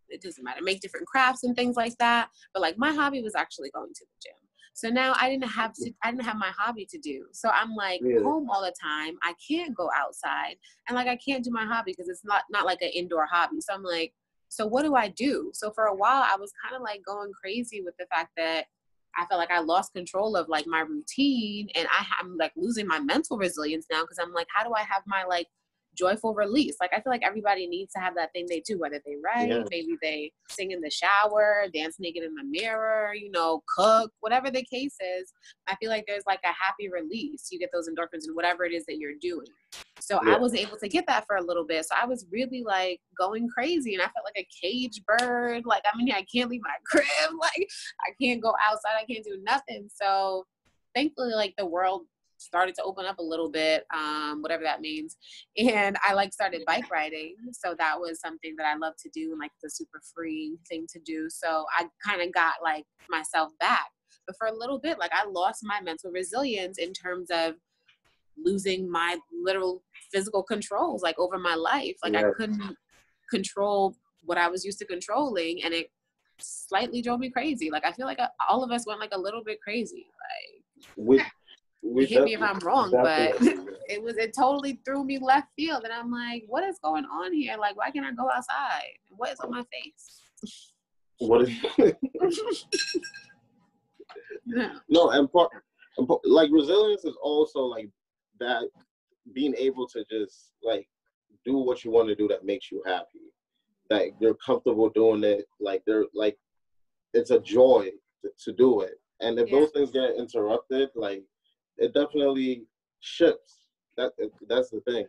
it doesn't matter make different crafts and things like that. But like my hobby was actually going to the gym. So now I didn't have to I didn't have my hobby to do. So I'm like really? home all the time. I can't go outside and like I can't do my hobby because it's not not like an indoor hobby. So I'm like so what do I do? So for a while I was kind of like going crazy with the fact that I felt like I lost control of like my routine and I, I'm like losing my mental resilience now because I'm like, how do I have my like joyful release. Like I feel like everybody needs to have that thing they do, whether they write, yeah. maybe they sing in the shower, dance naked in the mirror, you know, cook, whatever the case is. I feel like there's like a happy release. You get those endorphins and whatever it is that you're doing. So yeah. I was able to get that for a little bit. So I was really like going crazy and I felt like a cage bird. Like I mean, I can't leave my *laughs* crib. Like I can't go outside. I can't do nothing. So thankfully like the world started to open up a little bit, um, whatever that means. *laughs* And I like started bike riding. So that was something that I love to do and like the super freeing thing to do. So I kind of got like myself back. But for a little bit, like I lost my mental resilience in terms of losing my literal physical controls like over my life. Like yeah. I couldn't control what I was used to controlling and it slightly drove me crazy. Like I feel like uh, all of us went like a little bit crazy. Like
we
we hit me if I'm wrong, but *laughs* it was it totally threw me left field, and I'm like, what is going on here? Like, why can't I go outside? What is on my face?
What is? *laughs* no, and part, and part, like resilience is also like that being able to just like do what you want to do that makes you happy that you're comfortable doing it like they're like it's a joy to, to do it and if yeah. those things get interrupted like it definitely shifts. That that's the thing.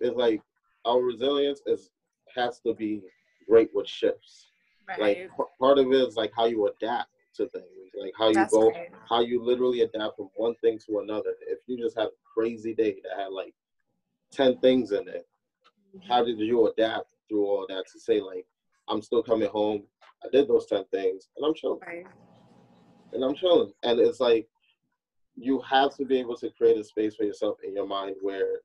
It's like our resilience is has to be great with shifts. Right. Like part of it is like how you adapt to things, like how you that's go, right. how you literally adapt from one thing to another. If you just have a crazy day that had like ten things in it, mm-hmm. how did you adapt through all that to say like I'm still coming home. I did those ten things, and I'm chilling. Right. And I'm chilling, and it's like you have to be able to create a space for yourself in your mind where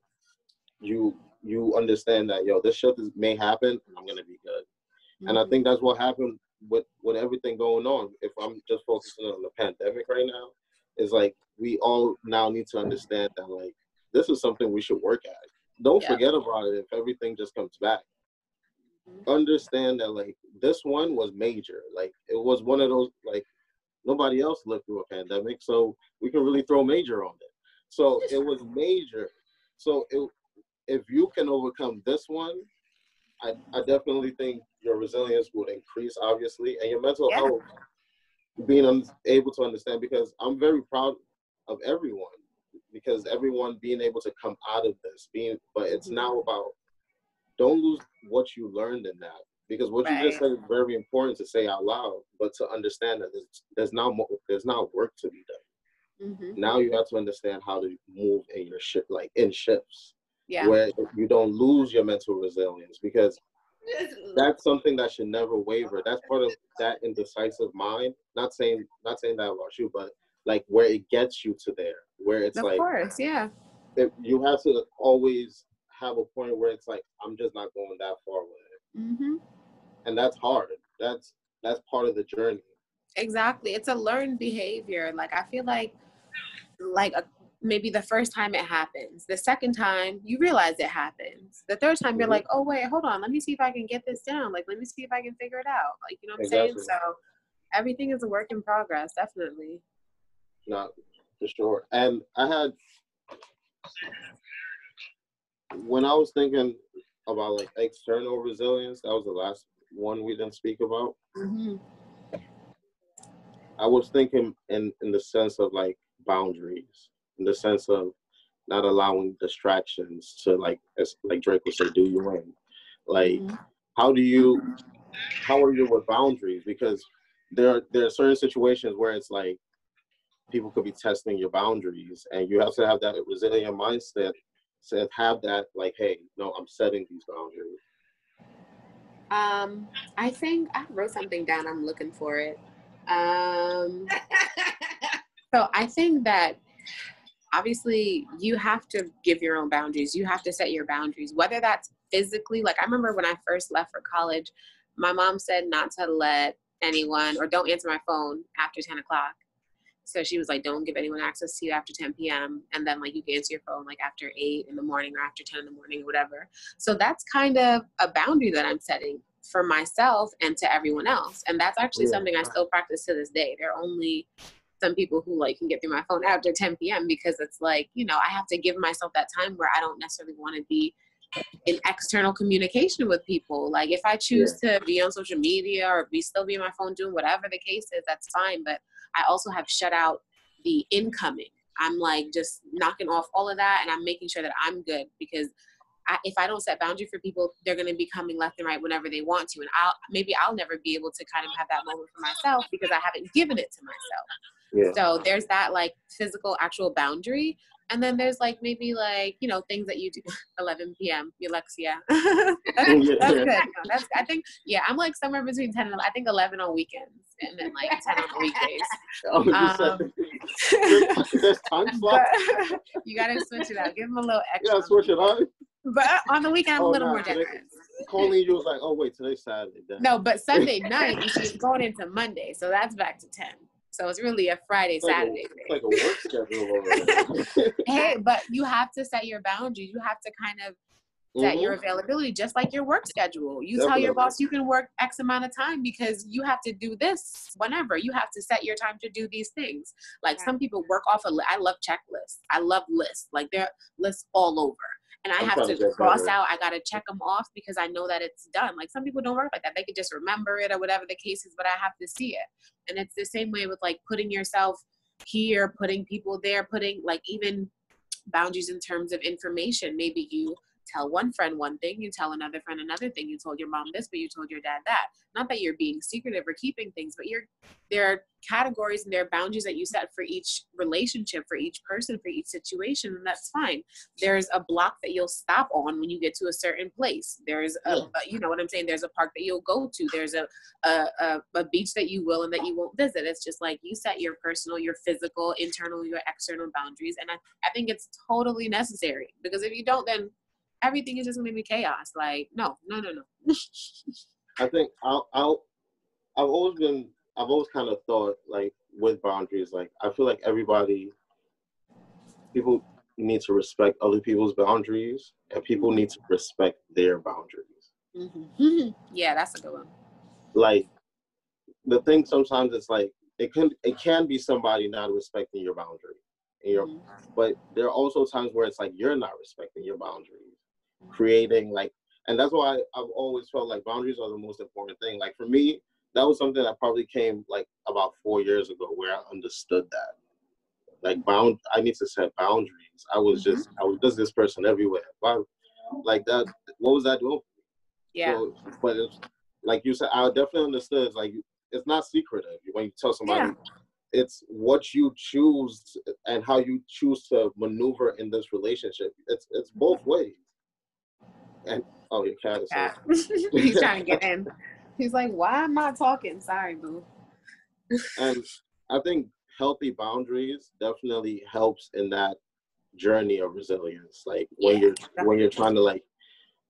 you you understand that yo this shit is, may happen and i'm gonna be good mm-hmm. and i mm-hmm. think that's what happened with with everything going on if i'm just focusing on the pandemic right now is like we all now need to understand that like this is something we should work at don't yeah. forget about it if everything just comes back mm-hmm. understand that like this one was major like it was one of those like Nobody else lived through a pandemic, so we can really throw major on it. So *laughs* it was major. So it, if you can overcome this one, I, I definitely think your resilience would increase, obviously, and your mental yeah. health being un- able to understand. Because I'm very proud of everyone, because everyone being able to come out of this, being, but it's mm-hmm. now about don't lose what you learned in that because what right. you just said is very important to say out loud, but to understand that there's, there's now more, there's now work to be done. Mm-hmm. Now you have to understand how to move in your ship, like in shifts, yeah. where you don't lose your mental resilience because that's something that should never waver. That's part of that indecisive mind. Not saying not saying that about you, but like where it gets you to there, where it's
of
like,
of course, yeah.
If you have to always have a point where it's like I'm just not going that far with it. Mm-hmm and that's hard. That's that's part of the journey.
Exactly, it's a learned behavior. Like I feel like, like a, maybe the first time it happens, the second time you realize it happens, the third time you're mm-hmm. like, oh wait, hold on, let me see if I can get this down. Like let me see if I can figure it out. Like you know what I'm exactly. saying? So everything is a work in progress, definitely.
Not for sure. And I had when I was thinking about like external resilience, that was the last one we didn't speak about. Mm-hmm. I was thinking in in the sense of like boundaries, in the sense of not allowing distractions to like as like Drake would say, do you in. Like mm-hmm. how do you how are you with boundaries? Because there there are certain situations where it's like people could be testing your boundaries and you have to have that resilient mindset to have that like, hey, no, I'm setting these boundaries.
Um, I think I wrote something down. I'm looking for it. Um, so I think that obviously you have to give your own boundaries. You have to set your boundaries, whether that's physically. Like I remember when I first left for college, my mom said not to let anyone or don't answer my phone after 10 o'clock. So she was like, don't give anyone access to you after 10 p.m. And then like you can answer your phone like after 8 in the morning or after 10 in the morning or whatever. So that's kind of a boundary that I'm setting for myself and to everyone else. And that's actually yeah. something I still practice to this day. There are only some people who like can get through my phone after 10 p.m. because it's like, you know, I have to give myself that time where I don't necessarily want to be in external communication with people. Like if I choose yeah. to be on social media or be still be on my phone doing whatever the case is, that's fine. But I also have shut out the incoming. I'm like just knocking off all of that and I'm making sure that I'm good because I, if I don't set boundary for people, they're going to be coming left and right whenever they want to. And I'll, maybe I'll never be able to kind of have that moment for myself because I haven't given it to myself. Yeah. So there's that like physical actual boundary. And then there's like maybe like, you know, things that you do *laughs* 11 p.m. Alexia. *laughs* that's, yeah. that's good. No, that's, I think, yeah, I'm like somewhere between 10 and I think 11 on weekends and then like 10 on weekdays. *laughs* Oh, you um, there's time you got to switch it out. Give them a little extra.
Yeah, switch it on.
But on the weekend, I'm oh, a little nah, more generous.
Colleen, you was like, oh, wait, today's Saturday.
Then. No, but Sunday night, she's going into Monday. So that's back to 10. So it's really a Friday,
like
Saturday.
A, like a work schedule. *laughs*
hey, but you have to set your boundaries. You have to kind of set mm-hmm. your availability just like your work schedule. You Definitely. tell your boss you can work X amount of time because you have to do this whenever. You have to set your time to do these things. Like some people work off a I love checklists. I love lists. Like there are lists all over and I I'm have to cross out. I got to check them off because I know that it's done. Like some people don't work like that. They could just remember it or whatever the case is, but I have to see it. And it's the same way with like putting yourself here, putting people there, putting like even boundaries in terms of information. Maybe you tell one friend one thing, you tell another friend another thing. You told your mom this, but you told your dad that. Not that you're being secretive or keeping things, but you're there are categories and there are boundaries that you set for each relationship, for each person, for each situation, and that's fine. There's a block that you'll stop on when you get to a certain place. There's a, a you know what I'm saying. There's a park that you'll go to. There's a, a a, a beach that you will and that you won't visit. It's just like you set your personal, your physical, internal, your external boundaries, and I, I think it's totally necessary because if you don't, then everything is just gonna be chaos. Like, no, no, no, no.
I think I'll, I'll, I've always been, I've always kind of thought like with boundaries, like I feel like everybody, people need to respect other people's boundaries, and people need to respect their boundaries.
Mm-hmm. *laughs* yeah, that's a good one.
Like the thing sometimes it's like it can it can be somebody not respecting your boundary, your, mm-hmm. but there are also times where it's like you're not respecting your boundaries creating like and that's why I've always felt like boundaries are the most important thing. Like for me, that was something that probably came like about four years ago where I understood that. Like bound I need to set boundaries. I was mm-hmm. just I was just this person everywhere. Wow. Like that what was that doing?
Yeah. So,
but it's like you said, I definitely understood it's like it's not secretive when you tell somebody yeah. it's what you choose and how you choose to maneuver in this relationship. It's it's both ways. And oh, your cat is. Cat. *laughs*
He's trying to get *laughs* in. He's like, "Why am I talking?" Sorry, boo.
and I think healthy boundaries definitely helps in that journey of resilience. Like when yeah, you're definitely. when you're trying to like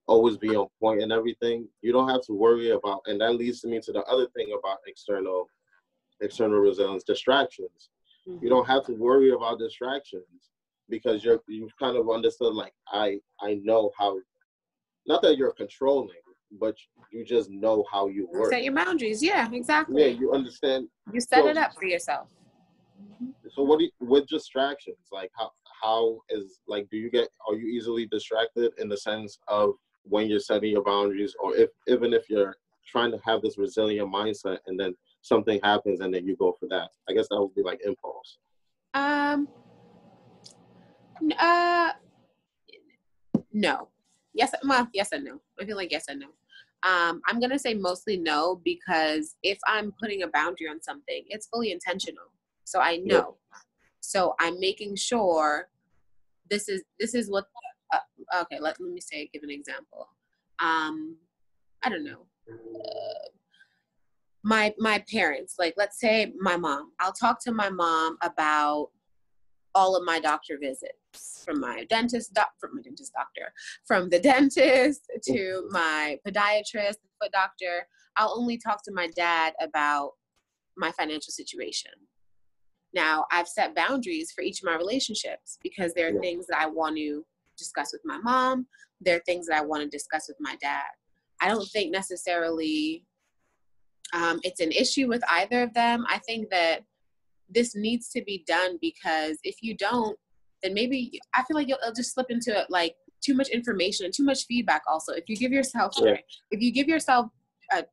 always be on point and everything, you don't have to worry about. And that leads me to the other thing about external external resilience, distractions. Mm-hmm. You don't have to worry about distractions because you're you've kind of understood like I I know how not that you're controlling, but you just know how you work.
Set your boundaries. Yeah, exactly.
Yeah, you understand.
You set so, it up for yourself.
So what do you, with distractions? Like how how is like do you get are you easily distracted in the sense of when you're setting your boundaries or if even if you're trying to have this resilient mindset and then something happens and then you go for that. I guess that would be like impulse.
Um Uh, no. Yes, well, yes and no. I feel like yes and no. Um, I'm gonna say mostly no because if I'm putting a boundary on something, it's fully intentional. So I know. So I'm making sure this is this is what. Uh, okay, let, let me say give an example. Um, I don't know. Uh, my my parents, like let's say my mom. I'll talk to my mom about all of my doctor visits from my dentist doc from my dentist doctor from the *laughs* dentist to my podiatrist foot doctor. I'll only talk to my dad about my financial situation. Now i've set boundaries for each of my relationships because there are things that i want to discuss with my mom. There are things that i want to discuss with my dad. I don't think necessarily um, it's an issue with either of them. I think that this needs to be done because if you don't, then maybe I feel like you'll, you'll just slip into it like too much information and too much feedback. Also, if you give yourself, yeah. if you give yourself a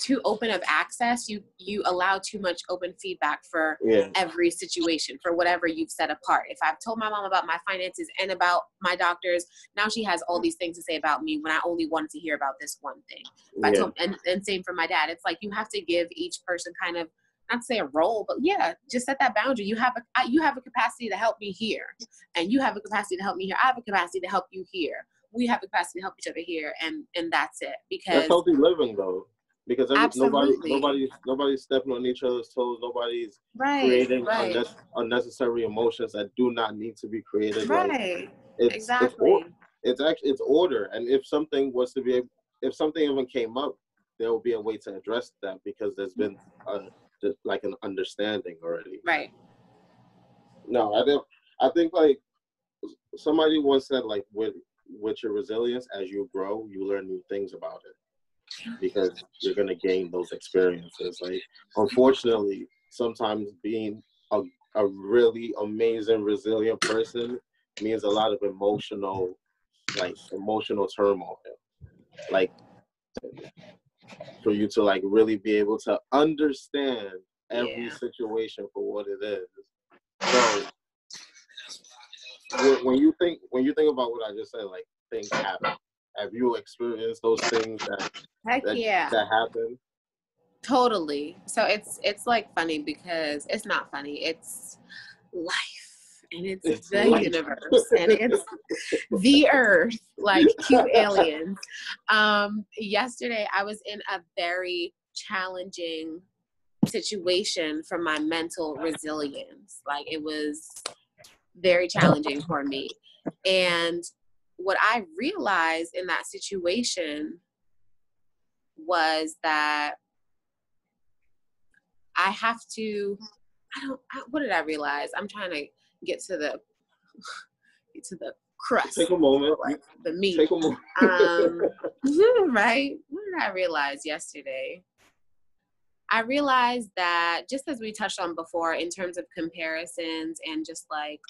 too open of access, you you allow too much open feedback for yeah. every situation for whatever you've set apart. If I've told my mom about my finances and about my doctors, now she has all these things to say about me when I only wanted to hear about this one thing. Yeah. Told, and, and same for my dad. It's like you have to give each person kind of not say a role, but yeah, just set that boundary. You have a you have a capacity to help me here, and you have a capacity to help me here. I have a capacity to help you here. We have a capacity to help each other here, and and that's it. Because
that's healthy living, though. Because every, nobody, nobody, nobody's stepping on each other's toes. Nobody's right, creating right. Unne- unnecessary emotions that do not need to be created.
Right.
Like,
it's, exactly.
It's, it's actually it's order, and if something was to be, if something even came up, there will be a way to address that because there's been a like an understanding already.
Right.
No, I think I think like somebody once said like with with your resilience as you grow, you learn new things about it because you're gonna gain those experiences. Like unfortunately, sometimes being a a really amazing resilient person means a lot of emotional like emotional turmoil. Like for you to like really be able to understand every yeah. situation for what it is. So when you think when you think about what I just said, like things happen. Have you experienced those things that
Heck
that,
yeah.
that happen?
Totally. So it's it's like funny because it's not funny. It's life and it's, it's the life. universe and it's *laughs* the earth like cute aliens um yesterday i was in a very challenging situation for my mental resilience like it was very challenging for me and what i realized in that situation was that i have to I don't. what did I realize? I'm trying to get to the *laughs* get to the crust.
Take a moment.
Like the meat.
Take a moment.
um, *laughs* *laughs* right? What did I realize yesterday? I realized that just as we touched on before, in terms of comparisons and just like,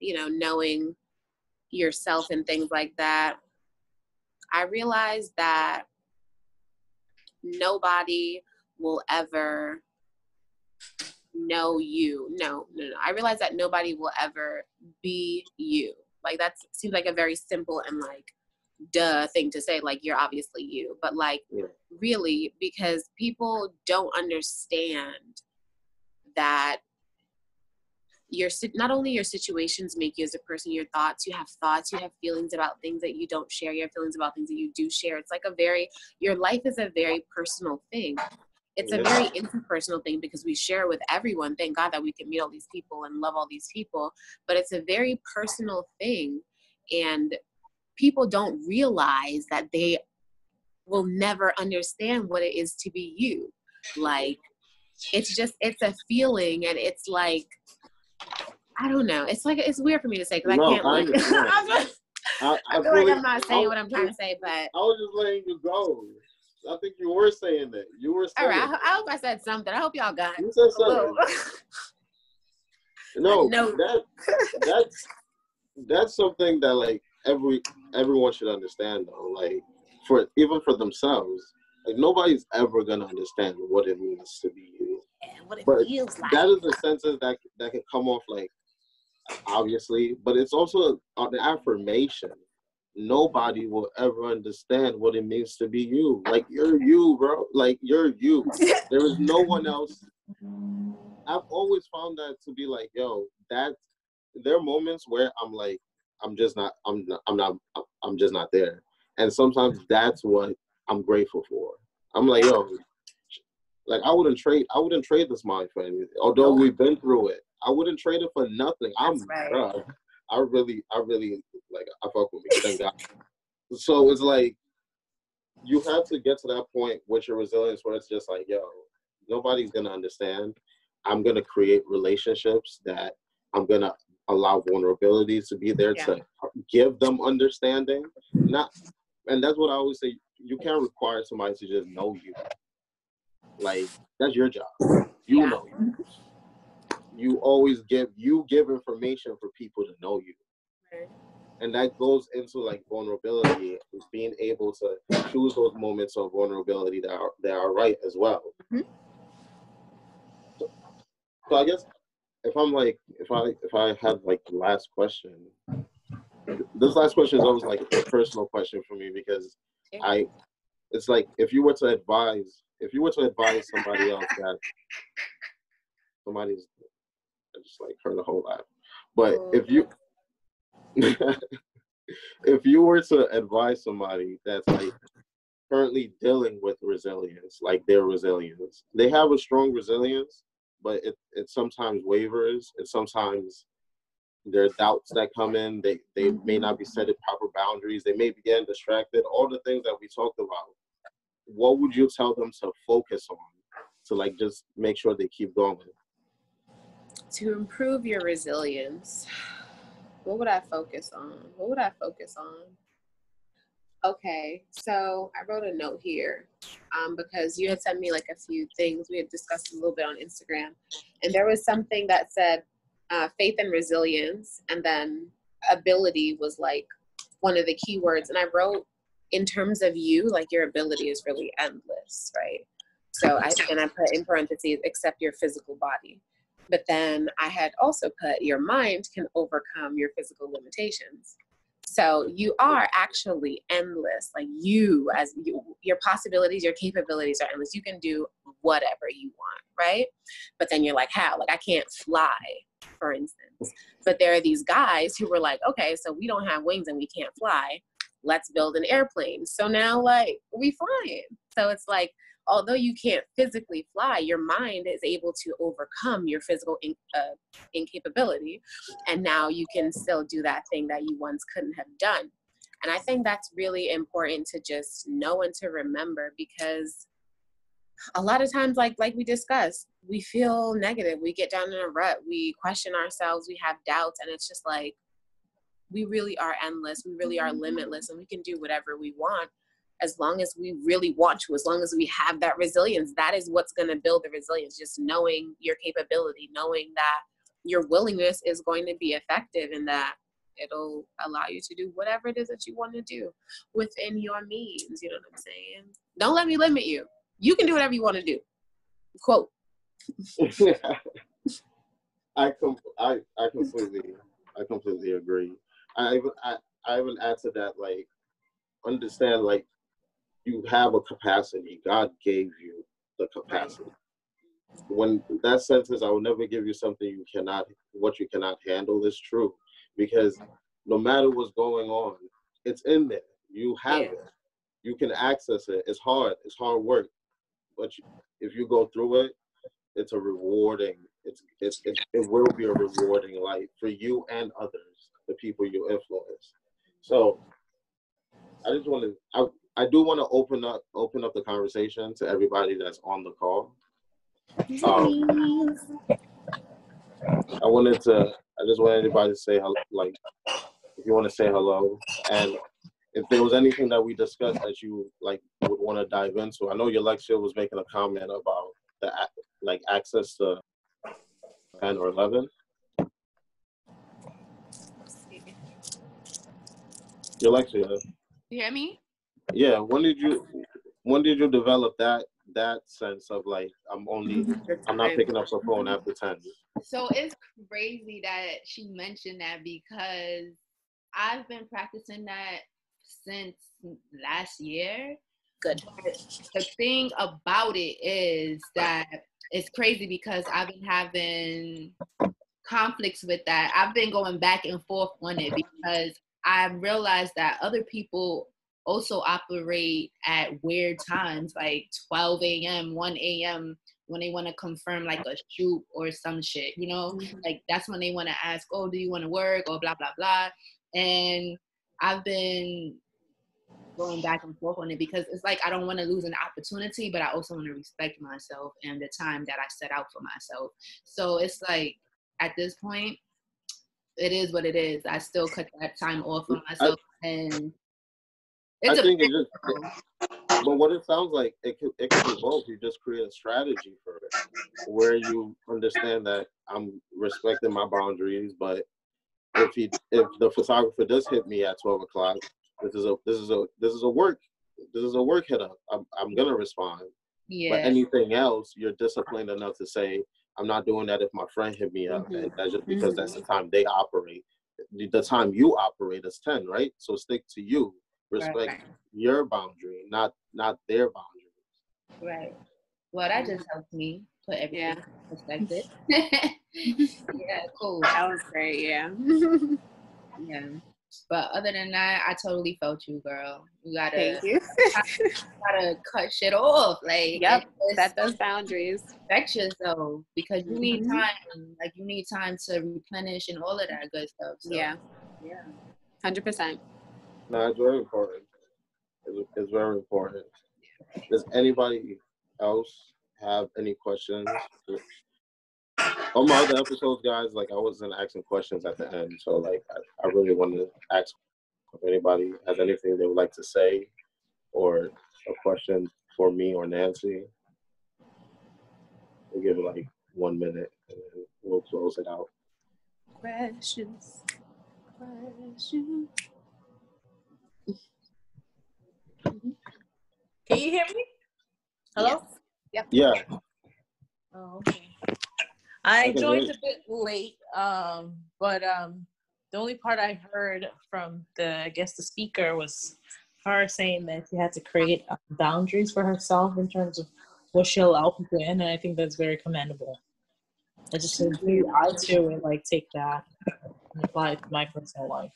you know, knowing yourself and things like that, I realized that nobody will ever know you. No, no, no. I realize that nobody will ever be you. Like that seems like a very simple and like duh thing to say like you're obviously you but like yeah. really because people don't understand that your not only your situations make you as a person your thoughts you have thoughts you have feelings about things that you don't share you have feelings about things that you do share it's like a very your life is a very personal thing it's a very interpersonal thing because we share with everyone. Thank God that we can meet all these people and love all these people, but it's a very personal thing. And people don't realize that they will never understand what it is to be you. Like, it's just, it's a feeling, and it's like, I don't know. It's like, it's weird for me to say because no, I can't, *laughs* like, I, I, I, feel like I'm not saying I, what I'm trying to say, but I
was just letting you go. I think you were saying that. You were saying.
All right. I, I hope I said something. I hope y'all got.
You said something. *laughs* no, no, that that's that's something that like every everyone should understand though. Like for even for themselves, like nobody's ever gonna understand what it means to be you.
what it but feels like.
That is a sentence that that can come off like obviously, but it's also an affirmation. Nobody will ever understand what it means to be you. Like you're you, bro. Like you're you. There is no one else. I've always found that to be like, yo, that there are moments where I'm like, I'm just not, I'm not, I'm not, I'm just not there. And sometimes that's what I'm grateful for. I'm like, yo, like I wouldn't trade, I wouldn't trade this mind for anything. Although we've been through it, I wouldn't trade it for nothing. I'm, right. I really, I really like, I fuck with me. Thank God. So it's like you have to get to that point with your resilience where it's just like, yo, nobody's gonna understand. I'm gonna create relationships that I'm gonna allow vulnerability to be there yeah. to give them understanding. Not, and that's what I always say. You can't require somebody to just know you. Like that's your job. You yeah. know you. You always give you give information for people to know you. Right. And that goes into like vulnerability, is being able to choose those moments of vulnerability that are that are right as well. Mm-hmm. So, so I guess if I'm like if I if I had like the last question, this last question is always like a personal question for me because I it's like if you were to advise if you were to advise somebody else that somebody's I just like heard a whole lot. But oh, if you *laughs* if you were to advise somebody that's like currently dealing with resilience, like their resilience, they have a strong resilience, but it, it sometimes wavers. It sometimes there are doubts that come in. They they may not be setting proper boundaries. They may be getting distracted. All the things that we talked about. What would you tell them to focus on to like just make sure they keep going?
To improve your resilience, what would I focus on? What would I focus on? Okay, so I wrote a note here um, because you had sent me like a few things. We had discussed a little bit on Instagram, and there was something that said uh, faith and resilience, and then ability was like one of the key words. And I wrote in terms of you, like your ability is really endless, right? So I and I put in parentheses, except your physical body. But then I had also put your mind can overcome your physical limitations. So you are actually endless. Like you, as you, your possibilities, your capabilities are endless. You can do whatever you want, right? But then you're like, how? Like I can't fly, for instance. But there are these guys who were like, okay, so we don't have wings and we can't fly. Let's build an airplane. So now, like, we flying. So it's like although you can't physically fly, your mind is able to overcome your physical in, uh, incapability. And now you can still do that thing that you once couldn't have done. And I think that's really important to just know and to remember because a lot of times like like we discussed we feel negative. We get down in a rut. We question ourselves. We have doubts. And it's just like we really are endless. We really are limitless and we can do whatever we want as long as we really want to, as long as we have that resilience, that is what's going to build the resilience. Just knowing your capability, knowing that your willingness is going to be effective and that it'll allow you to do whatever it is that you want to do within your means. You know what I'm saying? Don't let me limit you. You can do whatever you want to do. Quote. *laughs*
I com- I I completely I completely agree. I I, I even add to that like understand like you have a capacity. God gave you the capacity. When that sentence, I will never give you something you cannot, what you cannot handle is true. Because no matter what's going on, it's in there. You have yeah. it. You can access it. It's hard. It's hard work. But you, if you go through it, it's a rewarding, it's, it's, it, it will be a rewarding life for you and others, the people you influence. So I just want to, I, I do want to open up open up the conversation to everybody that's on the call. Um, I wanted to. I just want anybody to say hello. like, if you want to say hello, and if there was anything that we discussed that you like would want to dive into. I know Alexia was making a comment about the like access to ten or eleven. Alexia.
You hear me?
Yeah. When did you when did you develop that that sense of like I'm only mhm. I'm not picking up the phone after ten.
So it's crazy that she mentioned that because I've been practicing that since last year.
Good.
But the thing about it is that it's crazy because I've been having conflicts with that. I've been going back and forth on it because I realized that other people also operate at weird times, like 12 a.m., 1 a.m., when they want to confirm like a shoot or some shit, you know? Mm-hmm. Like that's when they want to ask, oh, do you want to work or blah, blah, blah. And I've been going back and forth on it because it's like I don't want to lose an opportunity, but I also want to respect myself and the time that I set out for myself. So it's like at this point, it is what it is. I still cut that time off for myself, I, and
it's I think it just. But what it sounds like, it could it could be both. You just create a strategy for it, where you understand that I'm respecting my boundaries, but if he if the photographer does hit me at twelve o'clock, this is a this is a this is a work this is a work hit up. I'm I'm gonna respond. Yeah. But anything else, you're disciplined enough to say, I'm not doing that if my friend hit me up. Mm-hmm. And that's just because mm-hmm. that's the mm-hmm. time they operate. The time you operate is 10, right? So stick to you. Respect right. your boundary, not not their boundaries.
Right. Well, that just helped me put everything yeah. in perspective. *laughs* *laughs* yeah, cool.
That was great. Yeah. *laughs*
yeah. But other than that, I totally felt you, girl. You gotta,
Thank you.
gotta cut shit off. Like,
yep, set those boundaries.
Respect yourself because you need mm-hmm. time. Like, you need time to replenish and all of that good stuff. So,
yeah,
yeah,
hundred percent.
No, it's very important. It's, it's very important. Does anybody else have any questions? on my other episodes, guys, like I wasn't asking questions at the end, so like I, I really wanted to ask if anybody has anything they would like to say or a question for me or Nancy. We'll give it like one minute and then we'll close it out.
Questions. Questions.
Can you hear me? Hello?
Yes. Yep. Yeah.
Oh, okay. I joined a bit late, um, but um, the only part I heard from the, I guess the speaker was her saying that she had to create um, boundaries for herself in terms of what she'll allow people in, and I think that's very commendable. I just agree. I too would like take that and apply it to my personal life.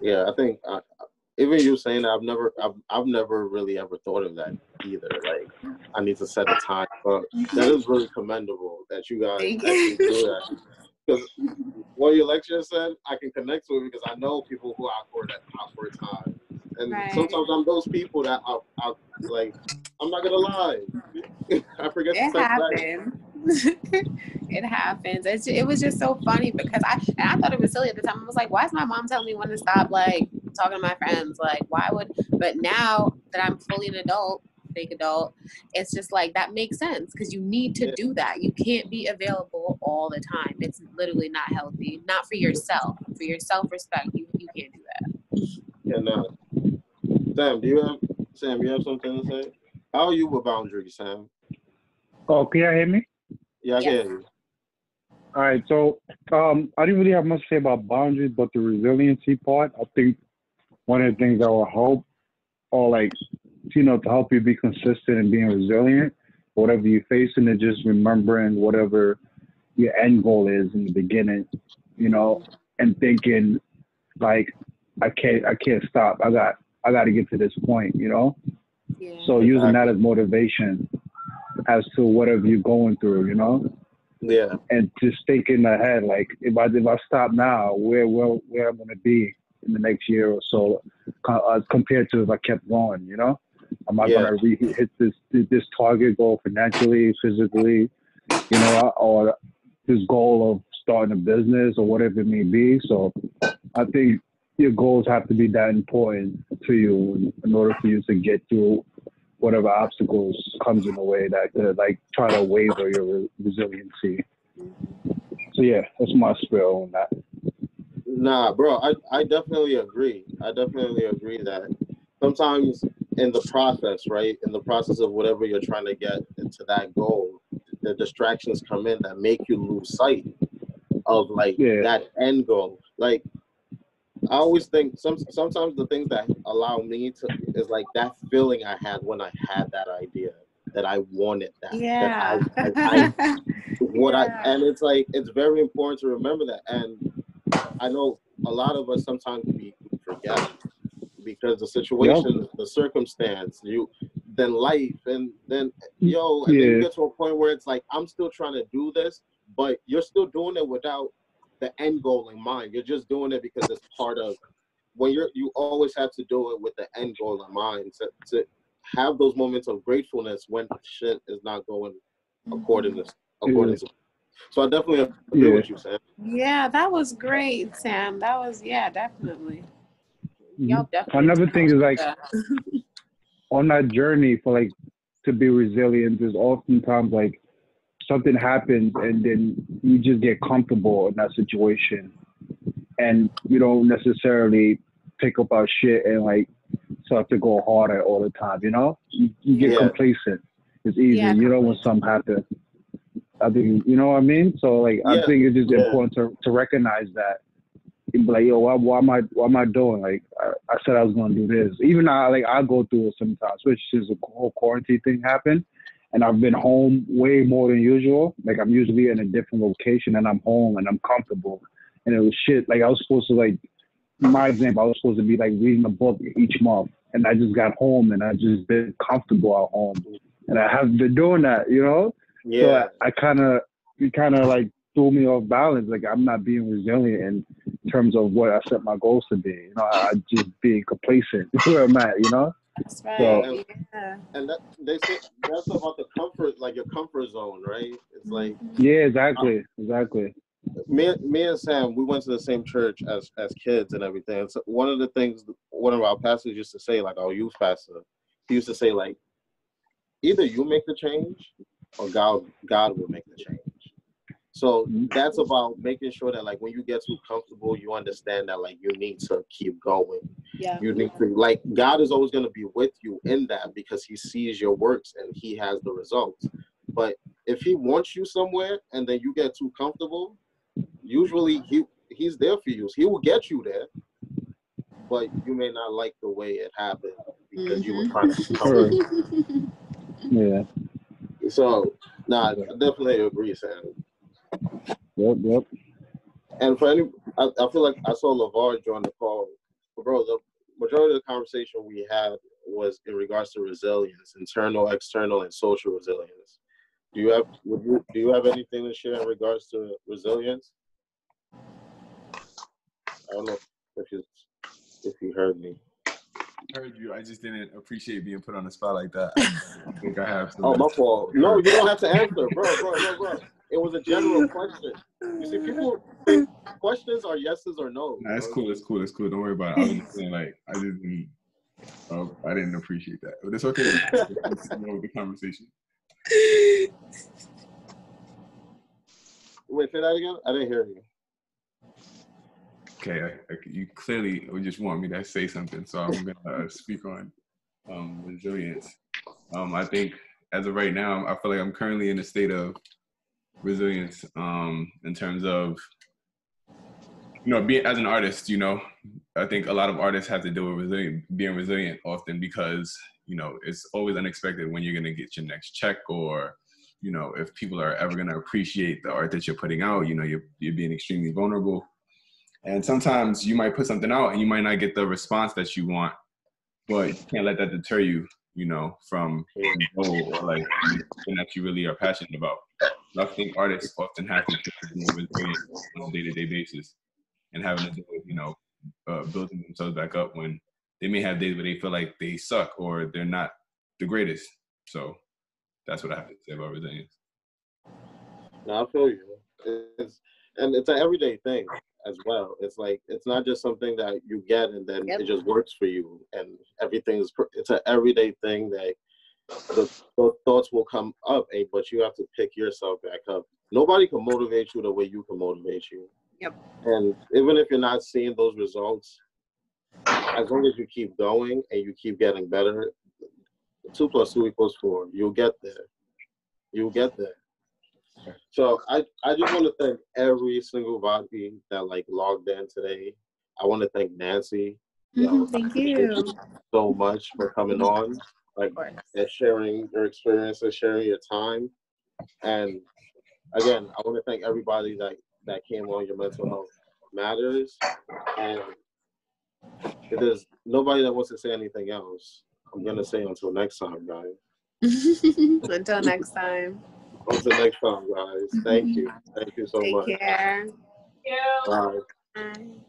Yeah, I think uh, even you saying that, I've never, I've, I've never really ever thought of that either. Like, I need to set a time, but that is really commendable that you guys actually do that. Because what Alexia said, I can connect with because I know people who operate at awkward time, and right. sometimes I'm those people that I, I like. I'm not gonna lie, *laughs* I forget
it happens. *laughs* it happens. It's, it was just so funny because I and I thought it was silly at the time. I was like, why is my mom telling me when to stop? Like talking to my friends. Like, why would, but now that I'm fully an adult, fake adult, it's just like that makes sense because you need to do that. You can't be available all the time. It's literally not healthy. Not for yourself. For your self respect, you, you can't do that.
Yeah, no. Sam, do you have Sam, you have something to say? How are you with boundaries, Sam?
Oh, can you hear me?
Yeah, I yes. can hear you.
All right, so um, I didn't really have much to say about boundaries, but the resiliency part, I think one of the things that will help or like you know to help you be consistent and being resilient whatever you're facing and just remembering whatever your end goal is in the beginning you know and thinking like i can't i can't stop. I got i got to get to this point you know? Yeah. so using that as motivation as to whatever you're going through you know?
Yeah.
And just thinking ahead like if i if i stop now where where where i'm going to be in the next year or so, uh, compared to if I kept going. You know, am I yeah. going to re- hit this this target goal financially, physically, you know, or this goal of starting a business or whatever it may be? So, I think your goals have to be that important to you in order for you to get through whatever obstacles comes in the way that could like try to waver your re- resiliency. So yeah, that's my spiel on that.
Nah, bro, I, I definitely agree. I definitely agree that sometimes in the process, right? In the process of whatever you're trying to get into that goal, the distractions come in that make you lose sight of like
Yeah.
that end goal. Like I always think some sometimes the things that allow me to is like that feeling I had when I had that idea that I wanted that.
Yeah.
That I, I, I, *laughs* what
Yeah.
I and it's like it's very important to remember that. And I know a lot of us sometimes we forget because the situation, the circumstance, you then life and then yo, and then you get to a point where it's like I'm still trying to do this, but you're still doing it without the end goal in mind. You're just doing it because it's part of when you're you always have to do it with the end goal in mind to, to have those moments of gratefulness when shit is not going according to according to so I definitely agree
Yeah.
with you, Sam.
Yeah, that was great, Sam. That was yeah, definitely. Y'all definitely.
Mm-hmm. Another thing is like *laughs* on that journey for like to be resilient is oftentimes like something happens and then you just get comfortable in that situation and you don't necessarily pick up our shit and like start to go harder all the time, you know? You, you get
Yeah.
complacent. It's easy.
Yeah,
you know when something happens. I think you know what I mean? So like I think it's just
Yeah.
important to, to recognize that and be like, yo, why, why am I, what am I doing? Like, I, I said I was gonna do this. Even I, like, I go through it sometimes, which is a whole quarantine thing happened, and I've been home way more than usual. Like, I'm usually in a different location, and I'm home and I'm comfortable. And it was shit. Like, I was supposed to like, my example, I was supposed to be like reading a book each month, and I just got home and I just been comfortable at home, and I haven't been doing that, you know. So
Yeah.
I, I kind of, it kind of like threw me off balance. Like I'm not being resilient in terms of what I set my goals to be. You know, I, I just being complacent *laughs* where I'm at. You know.
That's right.
So-
yeah.
and that they say that's about the comfort, like your comfort zone, right? It's mm-hmm. like
Yeah, exactly, exactly.
me, me and Sam, we went to the same church as as kids and everything. And so one of the things one of our pastors used to say, like our youth pastor, he used to say, like, either you make the change or God God will make the change. So that's about making sure that like when you get too comfortable, you understand that like you need to keep going.
Yeah.
You need to like God is always going to be with you in that because He sees your works and He has the results. But if He wants you somewhere and then you get too comfortable, usually He He's there for you. He will get you there, but you may not like the way it happened because you were mm-hmm. trying to *laughs*
Sure.
cover.
Yeah.
So, nah, I definitely agree, Sam.
Yep. Yep.
And for any, I, I feel like I saw Lavar join the call. But bro, the majority of the conversation we had was in regards to resilience, internal, external, and social resilience. Do you have would you, do you have anything to share in regards to resilience? I don't know if you if you heard me.
Heard you. I just didn't appreciate being put on the spot like that. I think I have.
Oh, my fault. No, you don't have to answer, bro, bro, bro, bro. It was a general question. You see, people think questions are yeses or no.
Nah, it's cool. It's cool. It's cool. Don't worry about it. I was just saying, like, I didn't. Oh, I didn't appreciate that, but it's okay. With the conversation.
Wait, say that again. I didn't hear you.
Okay, I, I, you clearly just want me to say something, so I'm gonna uh, speak on um, resilience. Um, I think as of right now, I feel like I'm currently in a state of resilience um, in terms of you know being as an artist. You know, I think a lot of artists have to deal with resilient, being resilient often because you know it's always unexpected when you're gonna get your next check or you know if people are ever gonna appreciate the art that you're putting out. You know, you're you're being extremely vulnerable. And sometimes you might put something out and you might not get the response that you want, but you can't let that deter you, you know, from goal or like something that you really are passionate about. I think artists often have to on a day-to-day basis and having to deal with, you know, uh, building themselves back up when they may have days where they feel like they suck or they're not the greatest. So that's what I have to say about resilience.
No, I feel you. It's, and it's an everyday thing as well. It's like it's not just something that you get and then
Yep.
it just works for you, and everything is. pr- It's an everyday thing that the, the thoughts will come up, eh, but you have to pick yourself back up. Nobody can motivate you the way you can motivate you.
Yep.
And even if you're not seeing those results, as long as you keep going and you keep getting better, two plus two equals four. You'll get there. You'll get there. So I, I just want to thank every single body that like logged in today. I want to thank Nancy.
You mm-hmm, know, thank you
so much for coming mm-hmm. on, like and sharing your experience and sharing your time. And again, I want to thank everybody that that came on your mental health matters. And if there's nobody that wants to say anything else, I'm gonna say until next time,
guys. *laughs* until next time.
Until next time, guys. Thank you. Mm-hmm. Thank you so
Take
much.
Take care.
Bye. Bye.